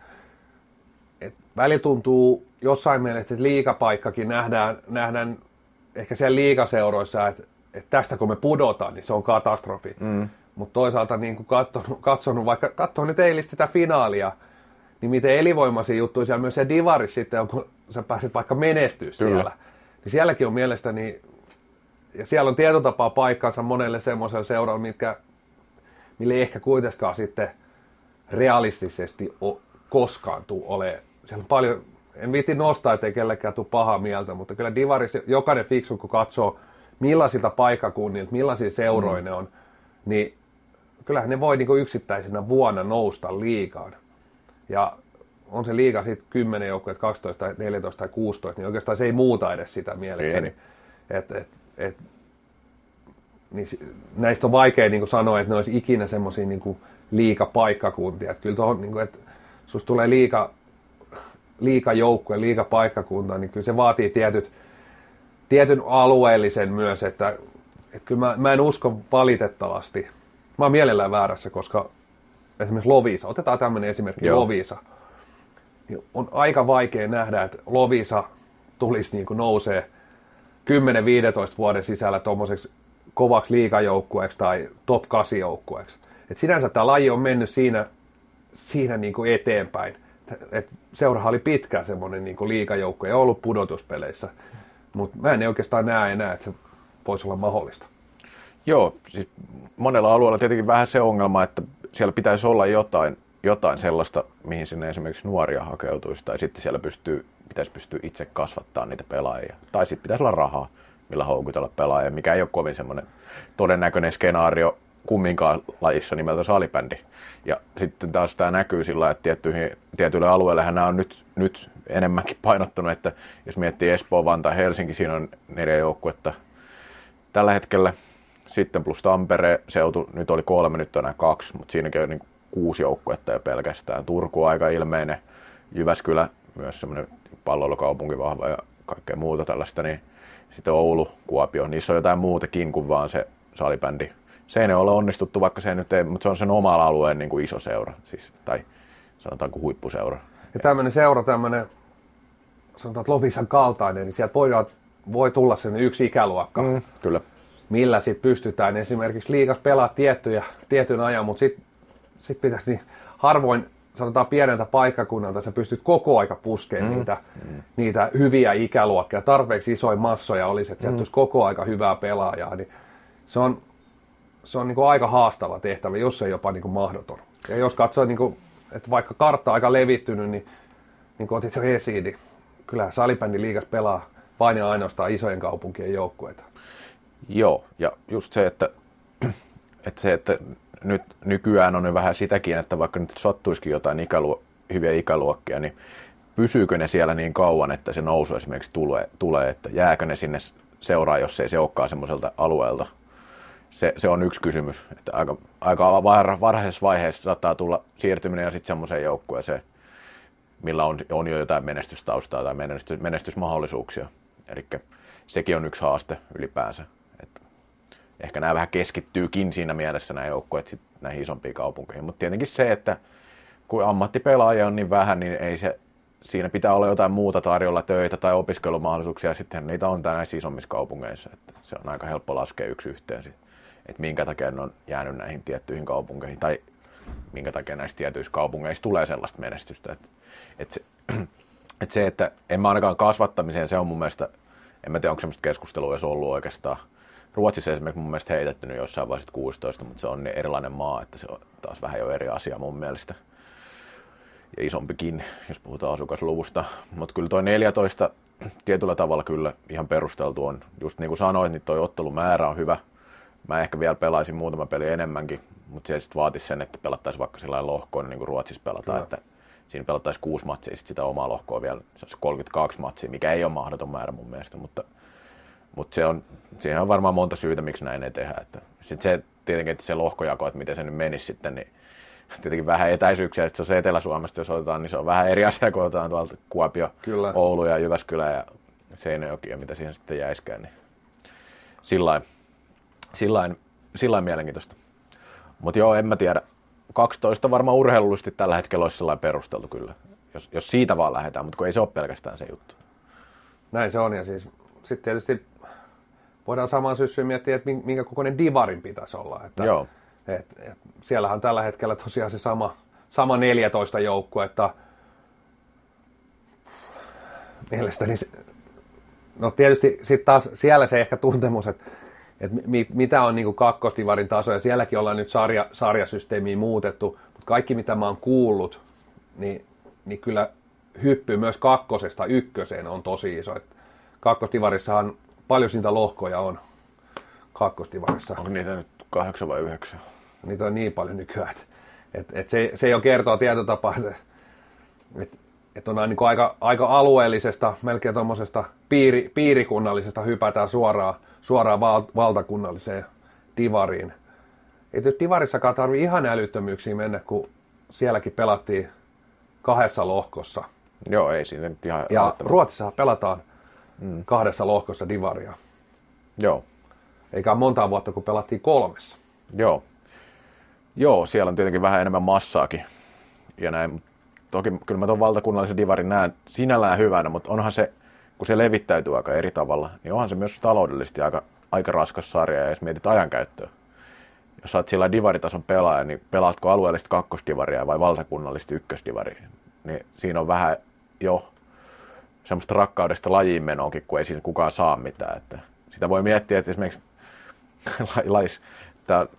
et väli tuntuu jossain mielessä, että liikapaikkakin nähdään, nähdään ehkä siellä liikaseuroissa, että, että tästä kun me pudotaan, niin se on katastrofi. Mm. Mutta toisaalta niin kuin katsonut, katsonut, vaikka katsoo nyt eilistä tätä finaalia, niin miten elivoimaisia juttuja siellä myös se divaris sitten on, kun sä pääset vaikka menestyä Kyllä. siellä. Niin sielläkin on mielestäni, ja siellä on tietotapaa paikkansa monelle semmoiselle seuralle, mitkä, mille ei ehkä kuitenkaan sitten realistisesti o, koskaan tule ole. Siellä on paljon en viitti nostaa, ettei kellekään tule pahaa mieltä, mutta kyllä Divaris, jokainen fiksu, kun katsoo millaisilta paikkakunnilta, millaisia seuroja mm. ne on, niin kyllähän ne voi niin yksittäisenä vuonna nousta liikaan. Ja on se liiga sitten 10 joukkoja, 12, 14 tai 16, niin oikeastaan se ei muuta edes sitä mielestäni. Et, et, et, niin näistä on vaikea niin sanoa, että ne olisi ikinä semmoisia niin liikapaikkakuntia. Että kyllä tuohon, niin kuin, että susta tulee liika liikajoukkue, liikapaikkakunta, niin kyllä se vaatii tietyt, tietyn alueellisen myös, että, että kyllä mä, mä en usko valitettavasti. Mä oon mielellään väärässä, koska esimerkiksi Lovisa, otetaan tämmöinen esimerkki, Joo. Lovisa. Niin on aika vaikea nähdä, että Lovisa tulisi niin kuin nousee 10-15 vuoden sisällä tuommoiseksi kovaksi liikajoukkueeksi tai top 8 joukkueeksi. Et sinänsä tämä laji on mennyt siinä, siinä niin kuin eteenpäin et seurahan oli pitkään semmoinen niin liikajoukko ja ollut pudotuspeleissä, mutta mä en oikeastaan näe enää, että se voisi olla mahdollista. Joo, siis monella alueella tietenkin vähän se ongelma, että siellä pitäisi olla jotain, jotain sellaista, mihin sinne esimerkiksi nuoria hakeutuisi, tai sitten siellä pystyy, pitäisi pystyä itse kasvattaa niitä pelaajia. Tai sitten pitäisi olla rahaa, millä houkutella pelaajia, mikä ei ole kovin semmoinen todennäköinen skenaario kumminkaan lajissa nimeltä salibändi. Ja sitten taas tämä näkyy sillä, että tiettyihin, tietyille alueille nämä on nyt, nyt enemmänkin [laughs] painottunut, että jos miettii Espoo, Vantaa, Helsinki, siinä on neljä joukkuetta tällä hetkellä. Sitten plus Tampere, seutu, nyt oli kolme, nyt on enää kaksi, mutta siinäkin on niin kuusi joukkuetta jo pelkästään. Turku aika ilmeinen, Jyväskylä myös semmoinen palloilukaupunki vahva ja kaikkea muuta tällaista, niin sitten Oulu, Kuopio, niissä on jotain muutakin kuin vaan se salibändi. Se ei ole onnistuttu, vaikka se nyt ei, mutta se on sen omalla alueen niin kuin iso seura, siis, tai sanotaanko huippuseura. Ja tämmöinen seura, tämmöinen, sanotaan, että Lovisan kaltainen, niin sieltä voi, voi tulla sen yksi ikäluokka. Mm, kyllä. Millä sitten pystytään esimerkiksi liikas pelaa tiettyjä, tietyn ajan, mutta sitten sit pitäisi niin harvoin sanotaan pieneltä paikkakunnalta sä pystyt koko aika puskemaan mm. niitä, mm. niitä hyviä ikäluokkia. Tarpeeksi isoja massoja olisi, että sieltä mm. koko aika hyvää pelaajaa. Niin se on, se on niin kuin aika haastava tehtävä, jos ei jopa niin kuin mahdoton. Ja jos katsoo, niin kuin, että vaikka kartta on aika levittynyt, niin, niin kuin otit jo esiin, niin kyllä salibändi liigas pelaa vain ja ainoastaan isojen kaupunkien joukkueita. Joo, ja just se, että, [clears throat] että, se, että nyt nykyään on vähän sitäkin, että vaikka nyt sattuisikin jotain ikäluo, hyviä ikäluokkia, niin pysyykö ne siellä niin kauan, että se nousu esimerkiksi tulee, tulee että jääkö ne sinne seuraa, jos ei se olekaan semmoiselta alueelta. Se, se on yksi kysymys. Että aika, aika varhaisessa vaiheessa saattaa tulla siirtyminen ja sitten semmoiseen joukkueeseen, millä on, on jo jotain menestystaustaa tai menestys, menestysmahdollisuuksia. Eli sekin on yksi haaste ylipäänsä ehkä nämä vähän keskittyykin siinä mielessä nämä joukkueet sit näihin isompiin kaupunkeihin. Mutta tietenkin se, että kun ammattipelaaja on niin vähän, niin ei se, siinä pitää olla jotain muuta tarjolla, töitä tai opiskelumahdollisuuksia, sitten niitä on näissä isommissa kaupungeissa. Että se on aika helppo laskea yksi yhteen, sit, että minkä takia ne on jäänyt näihin tiettyihin kaupunkeihin, tai minkä takia näistä tietyissä kaupungeissa tulee sellaista menestystä. Että, että se, [clears throat] että se, että en mä ainakaan kasvattamiseen, se on mun mielestä, en mä tiedä onko semmoista keskustelua edes ollut oikeastaan, Ruotsissa esimerkiksi mun mielestä heitetty jossain vaiheessa 16, mutta se on niin erilainen maa, että se on taas vähän jo eri asia mun mielestä. Ja isompikin, jos puhutaan asukasluvusta. Mutta kyllä toi 14 tietyllä tavalla kyllä ihan perusteltu on. Just niin kuin sanoit, niin toi ottelumäärä on hyvä. Mä ehkä vielä pelaisin muutama peli enemmänkin, mutta se sitten vaatisi sen, että pelattaisiin vaikka sellainen lohkoon, niin kuin Ruotsissa pelataan, kyllä. että siinä pelattaisiin kuusi matsia, sitten sitä omaa lohkoa vielä, se olisi 32 matsia, mikä ei ole mahdoton määrä mun mielestä, mutta mutta se on, siihen on varmaan monta syytä, miksi näin ei tehdä. Että sitten se tietenkin, että se lohkojako, että miten se nyt menisi sitten, niin tietenkin vähän etäisyyksiä, että se on Etelä-Suomesta, jos otetaan, niin se on vähän eri asia, kun otetaan tuolta Kuopio, Kyllä. Oulu ja Jyväskylä ja Seinäjoki ja mitä siihen sitten jäiskään. Niin sillain, sillain, sillain mielenkiintoista. Mutta joo, en mä tiedä. 12 varmaan urheilullisesti tällä hetkellä olisi sellainen perusteltu kyllä, jos, jos siitä vaan lähdetään, mutta kun ei se ole pelkästään se juttu. Näin se on ja siis sitten tietysti voidaan samaan syssyyn miettiä, että minkä kokoinen divarin pitäisi olla. Että, Joo. Et, et, siellähän on tällä hetkellä tosiaan se sama, sama 14 joukko, että mielestäni, no tietysti sitten taas siellä se ehkä tuntemus, että, että mit, mitä on niin kakkosdivarin taso, ja sielläkin ollaan nyt sarja, sarjasysteemiä muutettu, mutta kaikki mitä mä oon kuullut, niin, niin kyllä hyppy myös kakkosesta ykköseen on tosi iso. Että kakkosdivarissahan paljon siitä lohkoja on kakkosdivarissa. Onko niitä nyt kahdeksan vai yhdeksän? Niitä on niin paljon nykyään, että et, et se, se jo kertoo tietotapaa, että et, et on niin aika, aika alueellisesta, melkein tuommoisesta piiri, piirikunnallisesta hypätään suoraan, suoraan val, valtakunnalliseen divariin. Ei nyt divarissakaan tarvi ihan älyttömyyksiä mennä, kun sielläkin pelattiin kahdessa lohkossa. Joo, ei siinä nyt ihan Ja Ruotsissa pelataan mm. kahdessa lohkossa divaria. Joo. Eikä monta vuotta, kun pelattiin kolmessa. Joo. Joo, siellä on tietenkin vähän enemmän massaakin. Ja näin. Toki kyllä mä tuon valtakunnallisen divarin näen sinällään hyvänä, mutta onhan se, kun se levittäytyy aika eri tavalla, niin onhan se myös taloudellisesti aika, aika raskas sarja, ja jos mietit ajankäyttöä. Jos olet sillä divaritason pelaaja, niin pelaatko alueellista kakkosdivaria vai valtakunnallista ykkösdivaria? Niin siinä on vähän jo semmoista rakkaudesta lajiin menoonkin, kun ei siinä kukaan saa mitään. Että sitä voi miettiä, että esimerkiksi [laughs] lais,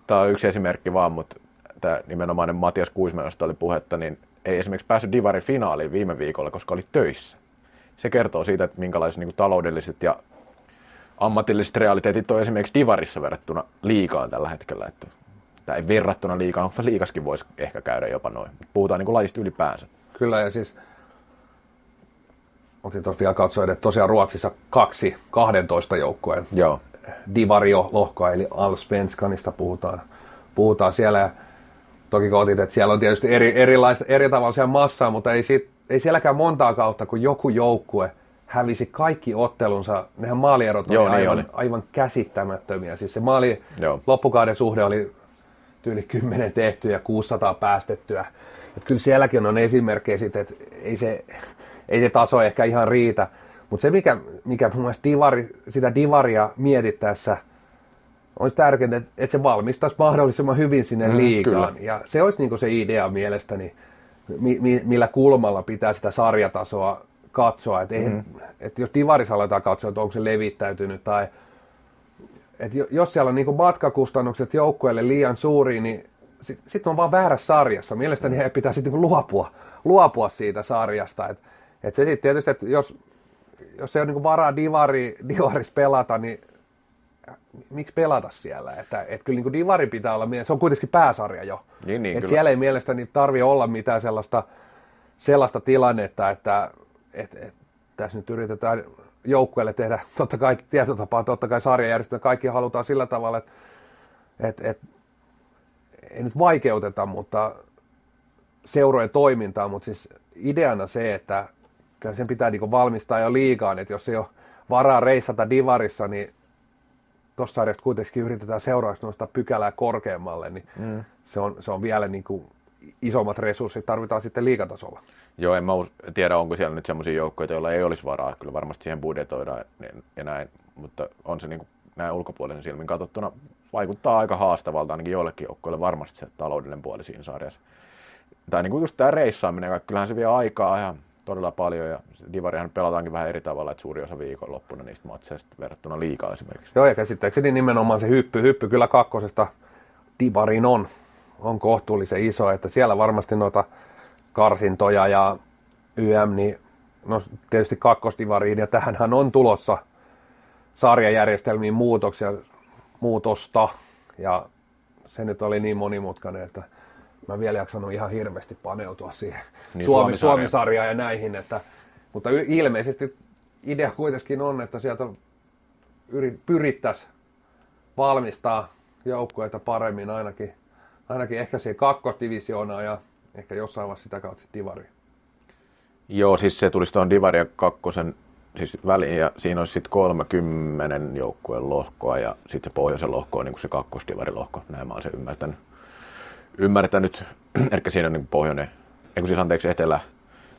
tämä on yksi esimerkki vaan, mutta tämä nimenomainen Matias Kuisma, josta oli puhetta, niin ei esimerkiksi päässyt Divarin finaaliin viime viikolla, koska oli töissä. Se kertoo siitä, että minkälaiset niin taloudelliset ja ammatilliset realiteetit on esimerkiksi Divarissa verrattuna liikaan tällä hetkellä. Että, tai ei verrattuna liikaan, mutta liikaskin voisi ehkä käydä jopa noin. Puhutaan niin kuin lajista ylipäänsä. Kyllä, ja siis otin tuossa vielä katsoa, että tosiaan Ruotsissa kaksi 12 joukkueen Divario-lohkoa, eli Allsvenskanista puhutaan, puhutaan siellä. toki kun otit, että siellä on tietysti eri, erilaista, eri tavalla massaa, mutta ei, siitä, ei sielläkään montaa kautta, kun joku joukkue hävisi kaikki ottelunsa. Nehän maalierot oli, Joo, niin aivan, oli. aivan käsittämättömiä. Siis se maali Joo. loppukauden suhde oli tyyli 10 tehtyä ja 600 päästettyä. Et kyllä sielläkin on esimerkkejä siitä, että ei se, ei se taso ehkä ihan riitä. Mutta se, mikä, mikä mun mielestä divari, sitä divaria mietittäessä olisi tärkeintä, että, että se valmistaisi mahdollisimman hyvin sinne Mm, liigaan. kyllä. Ja se olisi niinku se idea mielestäni, mi, mi, millä kulmalla pitää sitä sarjatasoa katsoa. Että mm. et jos divarissa aletaan katsoa, että onko se levittäytynyt tai et jo- jos siellä on niinku matkakustannukset joukkueelle liian suuria, niin sitten sit on vaan väärässä sarjassa. Mielestäni he pitää sitten niinku luopua, luopua siitä sarjasta. Et, et se sitten tietysti, että jos, jos ei ole niinku varaa divari, divaris pelata, niin miksi pelata siellä? Että, et kyllä niinku divari pitää olla, se on kuitenkin pääsarja jo. Niin, niin, et kyllä. siellä ei mielestäni tarvi olla mitään sellaista, sellaista tilannetta, että et, et, tässä nyt yritetään joukkueelle tehdä totta kai tietotapaa, totta kai sarjajärjestelmä, kaikki halutaan sillä tavalla, että et, et, ei nyt vaikeuteta, mutta seurojen toimintaa, mutta siis ideana se, että kyllä sen pitää niinku valmistaa jo liikaan, että jos ei ole varaa reissata divarissa, niin tuossa sarjassa kuitenkin yritetään seuraavaksi nostaa pykälää korkeammalle, niin mm. se, on, se on vielä niin kuin isommat resurssit tarvitaan sitten liikatasolla. Joo, en mä tiedä, onko siellä nyt semmoisia joukkoja, joilla ei olisi varaa. Kyllä varmasti siihen budjetoidaan ja- ja näin, mutta on se niin kuin näin ulkopuolisen silmin katsottuna vaikuttaa aika haastavalta ainakin joillekin joukkoille varmasti se taloudellinen puoli siinä sarjassa. Tai niin kuin just tämä reissaaminen, ja kyllähän se vie aikaa ihan todella paljon ja divarihan pelataankin vähän eri tavalla, että suuri osa viikonloppuna niistä matseista verrattuna liikaa esimerkiksi. Joo, ja käsittääkseni nimenomaan se hyppy, hyppy kyllä kakkosesta divariin on, on kohtuullisen iso, että siellä varmasti noita karsintoja ja YM, niin no tietysti kakkosdivariin, ja tähänhän on tulossa sarjajärjestelmiin muutoksia, muutosta, ja se nyt oli niin monimutkainen, että mä en vielä jaksanut ihan hirveästi paneutua siihen Niin, Suomi, Suomi-sarja. Suomi-sarjaan ja näihin, että, mutta ilmeisesti idea kuitenkin on, että sieltä yri- pyrittäisiin valmistaa joukkueita paremmin ainakin, ainakin ehkä siihen kakkosdivisioonaan ja ehkä jossain vaiheessa sitä kautta divariin. Joo, siis se tulisi tuohon Divari ja kakkosen siis väliin ja siinä olisi sitten 30 joukkueen lohkoa ja sitten se pohjoisen lohko on niin kuin se kakkosdivarilohko, näin mä oon sen ymmärtänyt. Ymmärtänyt. [clears throat] Eli siinä on niin pohjoinen, eikö siis anteeksi etelä,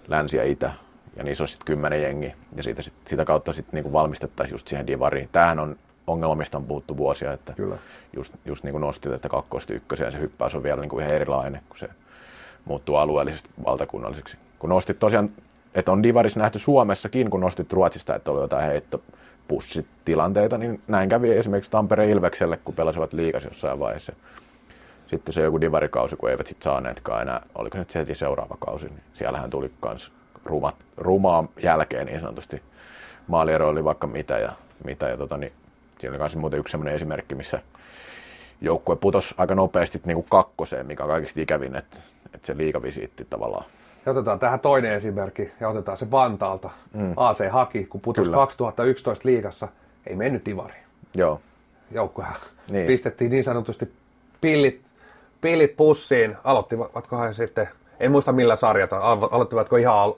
länsi ja itä ja niissä on sitten kymmenen jengi ja siitä, sit, sitä kautta sitten niin valmistettaisiin just siihen divariin. Tämähän on ongelma, mistä on puhuttu vuosia, että Kyllä. just, just niin kuin nostit, että kakkosta ykkösen ja se hyppäys on vielä niin kuin ihan erilainen, kun se muuttuu alueellisesti valtakunnalliseksi. Kun nostit tosiaan, että on Divaris nähty Suomessakin, kun nostit Ruotsista, että oli jotain heittopussitilanteita, niin näin kävi esimerkiksi Tampereen Ilvekselle, kun pelasivat liikas jossain vaiheessa. Sitten se joku divarikausi, kun eivät sitten saaneetkaan enää, oliko nyt se heti seuraava kausi, niin siellähän tuli kans rumat, rumaa jälkeen niin sanotusti. Maaliero oli vaikka mitä ja, mitä ja tota, niin, siinä oli myös muuten yksi sellainen esimerkki, missä joukkue putosi aika nopeasti niin kuin kakkoseen, mikä on kaikista ikävin, että, että se liikavisiitti tavallaan. Ja otetaan tähän toinen esimerkki ja otetaan se Vantaalta. Mm. AC Haki, kun putosi Kyllä. 2011 liigassa, ei mennyt divariin. Joo, Joukkuehan niin. pistettiin niin sanotusti pillit, pillit pussiin. Aloittivatko he sitten, en muista millä sarjata, alo- aloittivatko ihan al-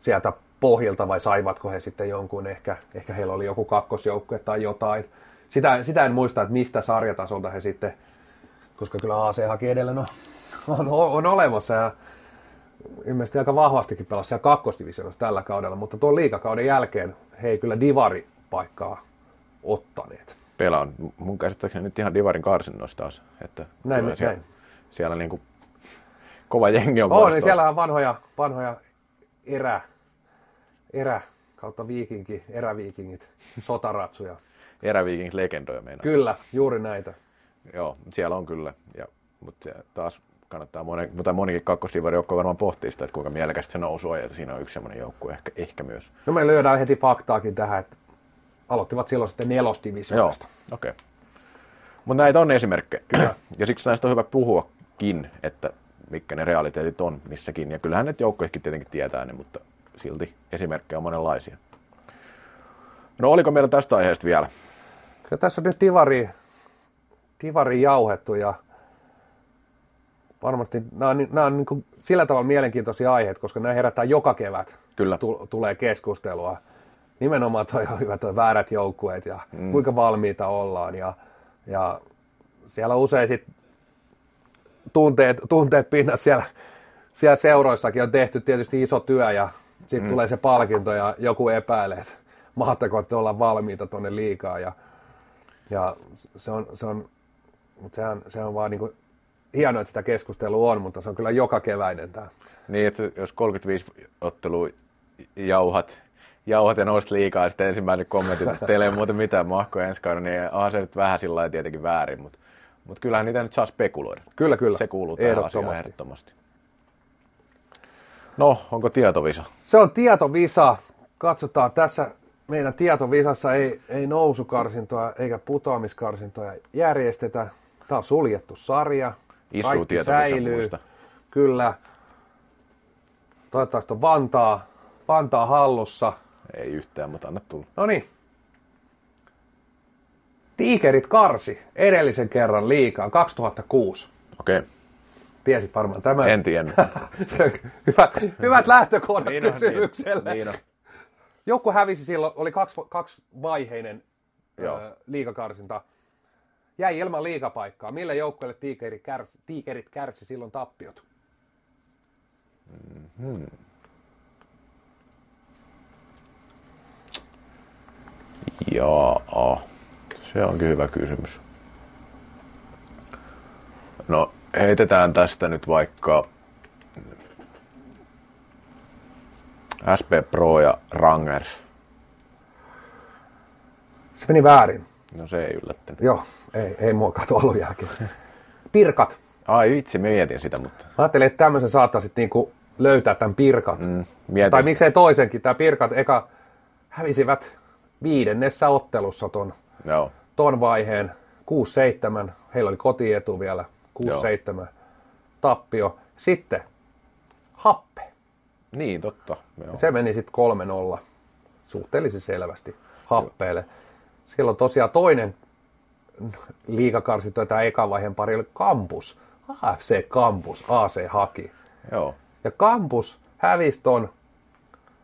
sieltä pohjilta vai saivatko he sitten jonkun, ehkä, ehkä heillä oli joku kakkosjoukkue tai jotain. Sitä, sitä en muista, että mistä sarjatasolta he sitten, koska kyllä AC Haki edelleen on, on, on olemassa ja ilmeisesti aika vahvastikin pelasi siellä kakkosdivisioonassa tällä kaudella, mutta tuon liikakauden jälkeen he ei kyllä divari-paikkaa ottaneet. Pela on mun käsittääkseni nyt ihan Divarin karsinnoissa taas. Että Näin, näin. Siellä niin kuin kova jengi on On, niin siellä on vanhoja, vanhoja erä, erä kautta viikinki, eräviikingit, sotaratsuja. [laughs] Eräviikingit legendoja meinaa. Kyllä, juuri näitä. Joo, siellä on kyllä. Ja, mutta taas kannattaa moni, mutta monikin kakkosdivari-joukkue varmaan pohtii sitä, että kuinka mielekästä se nousu on, ja siinä on yksi semmoinen joukkue ehkä, ehkä myös. No me lyödään heti faktaakin tähän, että aloittivat silloin sitten Joo, nelosdivisioonasta. okei. Okay. Mutta näitä on esimerkkejä. [clears throat] ja siksi näistä on hyvä puhuakin, että mitkä ne realiteetit on missäkin. Ja kyllähän ne joukkoihin tietenkin tietää ne, mutta silti esimerkkejä on monenlaisia. No oliko meillä tästä aiheesta vielä? Ja tässä on nyt divari, divari jauhettu ja varmasti nämä on, nämä on niin kuin sillä tavalla mielenkiintoisia aiheita, koska nämä herättää joka kevät. Kyllä. Tu- tulee keskustelua. Nimenomaan toi on hyvä toi väärät joukkueet ja mm. kuinka valmiita ollaan. Ja, ja siellä usein sit tunteet, tunteet pinnassa siellä, siellä seuroissakin on tehty tietysti iso työ ja sitten mm. tulee se palkinto ja joku epäilee, että mahtako te olla valmiita tuonne liikaa. Ja, ja se on, se on, mutta sehän, se on vaan niin kuin, hienoa, että sitä keskustelua on, mutta se on kyllä joka keväinen tämä. Niin, että jos 35 ottelua jauhat, jauhat ja nousit liikaa, ja sitten ensimmäinen kommentti, että teillä ei ole muuten mitään mahkoja ensi kauden, niin onhan se nyt vähän sillä lailla tietenkin väärin, mutta, mutta kyllähän niitä nyt saa spekuloida. Kyllä, kyllä. Se kuuluu tähän asiaan ehdottomasti. No, onko tietovisa? Se on tietovisa. Katsotaan tässä meidän tietovisassa ei, ei nousukarsintoja eikä putoamiskarsintoja järjestetä. Tämä on suljettu sarja. Isu säilyy. Muista. Kyllä. Toivottavasti on Vantaa, Vantaa hallussa. Ei yhtään, mutta anna tulla. No niin. Tiikerit karsi edellisen kerran liikaa 2006. Okei. Okay. Tiesit varmaan tämän. En tiennyt. [laughs] hyvät, hyvät lähtökohdat niin on, kysymykselle. Niin, niin. Joku hävisi silloin, oli kaksi, kaksi vaiheinen Joo. liikakarsinta. Jäi ilman liikapaikkaa. Millä joukkueelle tiikerit kärsi, tiikerit kärsi silloin tappiot? Mm-hmm. Jaa, se onkin hyvä kysymys. No, heitetään tästä nyt vaikka SP Pro ja Rangers. Se meni väärin. No se ei yllättänyt. Joo, ei, ei mua ollut jälkeen. Pirkat. Ai vitsi, mietin sitä, mutta... Mä ajattelin, että tämmöisen saattaisit niinku löytää tämän pirkat. Mm, tai miksei toisenkin. Tämä pirkat eka hävisivät viidennessä ottelussa ton, Joo. Ton vaiheen. 6-7. Heillä oli kotietu vielä. 6-7 tappio. Sitten happe. Niin, totta. Joo. Se meni sitten 3-0 suhteellisen selvästi happeelle. Silloin tosiaan toinen liikakarsinto tämä ekan vaiheen pari oli Kampus. AFC Kampus, AC haki. Joo. Ja Kampus hävisi ton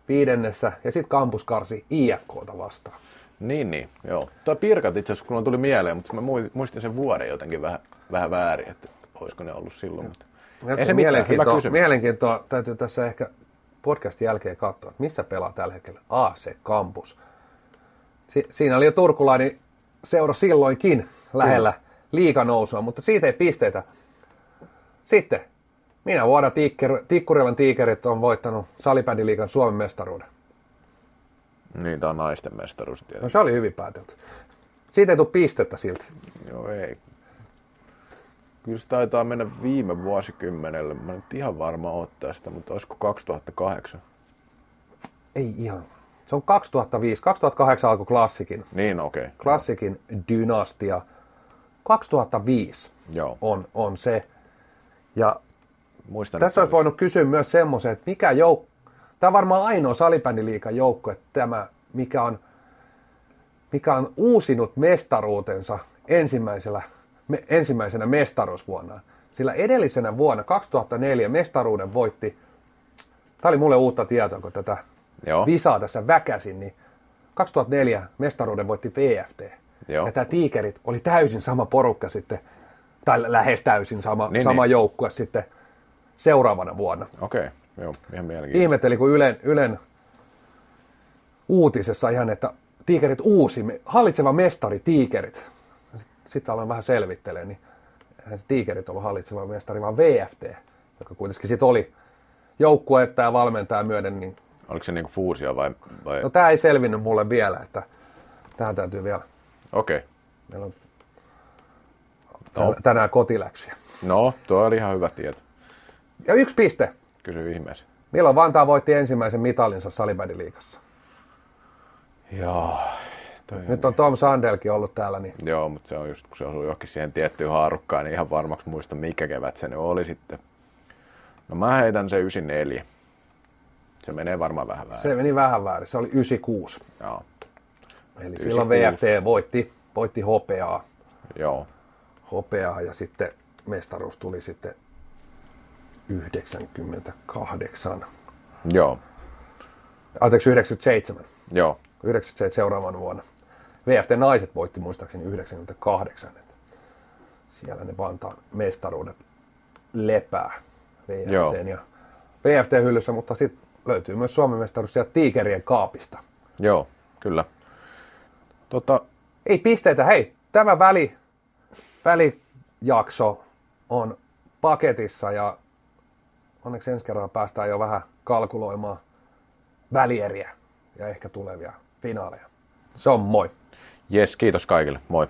viidennessä ja sitten Kampus karsi IFKta vastaan. Niin, niin, joo. Tuo Pirkat itse asiassa, kun tuli mieleen, mutta mä muistin sen vuoden jotenkin vähän, vähän väärin, että olisiko ne ollut silloin. Mutta... Ei se mielenkiintoa, mielenkiintoa täytyy tässä ehkä podcastin jälkeen katsoa, että missä pelaa tällä hetkellä AC Campus. Si- siinä oli jo turkulainen seura silloinkin lähellä liikanousua, mutta siitä ei pisteitä. Sitten, minä vuonna Tiikker, Tikkurilan tiikerit on voittanut salibändiliikan Suomen mestaruuden. Niin, tämä on naisten mestaruus tietysti. No se oli hyvin päätelty. Siitä ei tule pistettä silti. Joo, ei. Kyllä se taitaa mennä viime vuosikymmenelle. Mä nyt ihan varma oon tästä, mutta olisiko 2008? Ei ihan. Se on 2005. 2008 alkoi klassikin. Niin, okei. Okay. Klassikin dynastia. 2005 Joo. On, on se. Ja Muistan, tässä olisi voinut kysyä myös semmoisen, että mikä joukko, tämä on varmaan ainoa salibändiliikan joukko, että tämä, mikä on, mikä on uusinut mestaruutensa ensimmäisellä me, ensimmäisenä mestaruusvuonna. Sillä edellisenä vuonna, 2004, mestaruuden voitti, tämä oli mulle uutta tietoa, kun tätä Joo. visaa tässä väkäsin, niin 2004 mestaruuden voitti VFT. Joo. Ja tämä Tiikerit oli täysin sama porukka sitten, tai lähes täysin sama, niin, sama niin. joukkue sitten seuraavana vuonna. Okei, okay. Joo, ihan mielenkiintoista. Ihmetteli, kun Ylen, Ylen uutisessa ihan, että Tiikerit uusi, hallitseva mestari Tiikerit sitten aloin vähän selvittelemään, niin eihän se Tigerit ollut hallitseva mestari, vaan VFT, joka kuitenkin sitten oli joukkuetta ja valmentaja myöden. Niin... Oliko se niinku fuusio vai, vai? No tämä ei selvinnyt mulle vielä, että tähän täytyy vielä. Okei. Okay. Meillä on no. tänään kotiläksyjä. No, tuo oli ihan hyvä tieto. Ja yksi piste. Kysy ihmeessä. Milloin Vantaa voitti ensimmäisen mitalinsa salibändiliigassa? Joo, Toi Nyt on Tom Sandelkin ollut täällä. Niin... Joo, mutta se on just, kun se osuu johonkin siihen tiettyyn haarukkaan, niin ihan varmaksi muista, mikä kevät se oli sitten. No mä heitän se 94. Se menee varmaan vähän väärin. Se meni vähän väärin. Se oli 96. Joo. Eli 96. silloin VFT voitti, voitti hopeaa. Joo. Hopeaa ja sitten mestaruus tuli sitten 98. Joo, Anteeksi, 97. joo, 97 seuraavan vuonna. VFT naiset voitti muistaakseni 98. Että siellä ne Vantaan mestaruudet lepää Joo. VFT ja VFT-hyllyssä, mutta sitten löytyy myös Suomen mestaruus sieltä Tiikerien kaapista. joo, kyllä. Tota, Ei pisteitä, hei, tämä väli, välijakso on paketissa ja onneksi ensi kerralla päästään jo vähän kalkuloimaan välieriä ja ehkä tulevia finaaleja. Se on moi. jes, kiitos kaikille. Moi.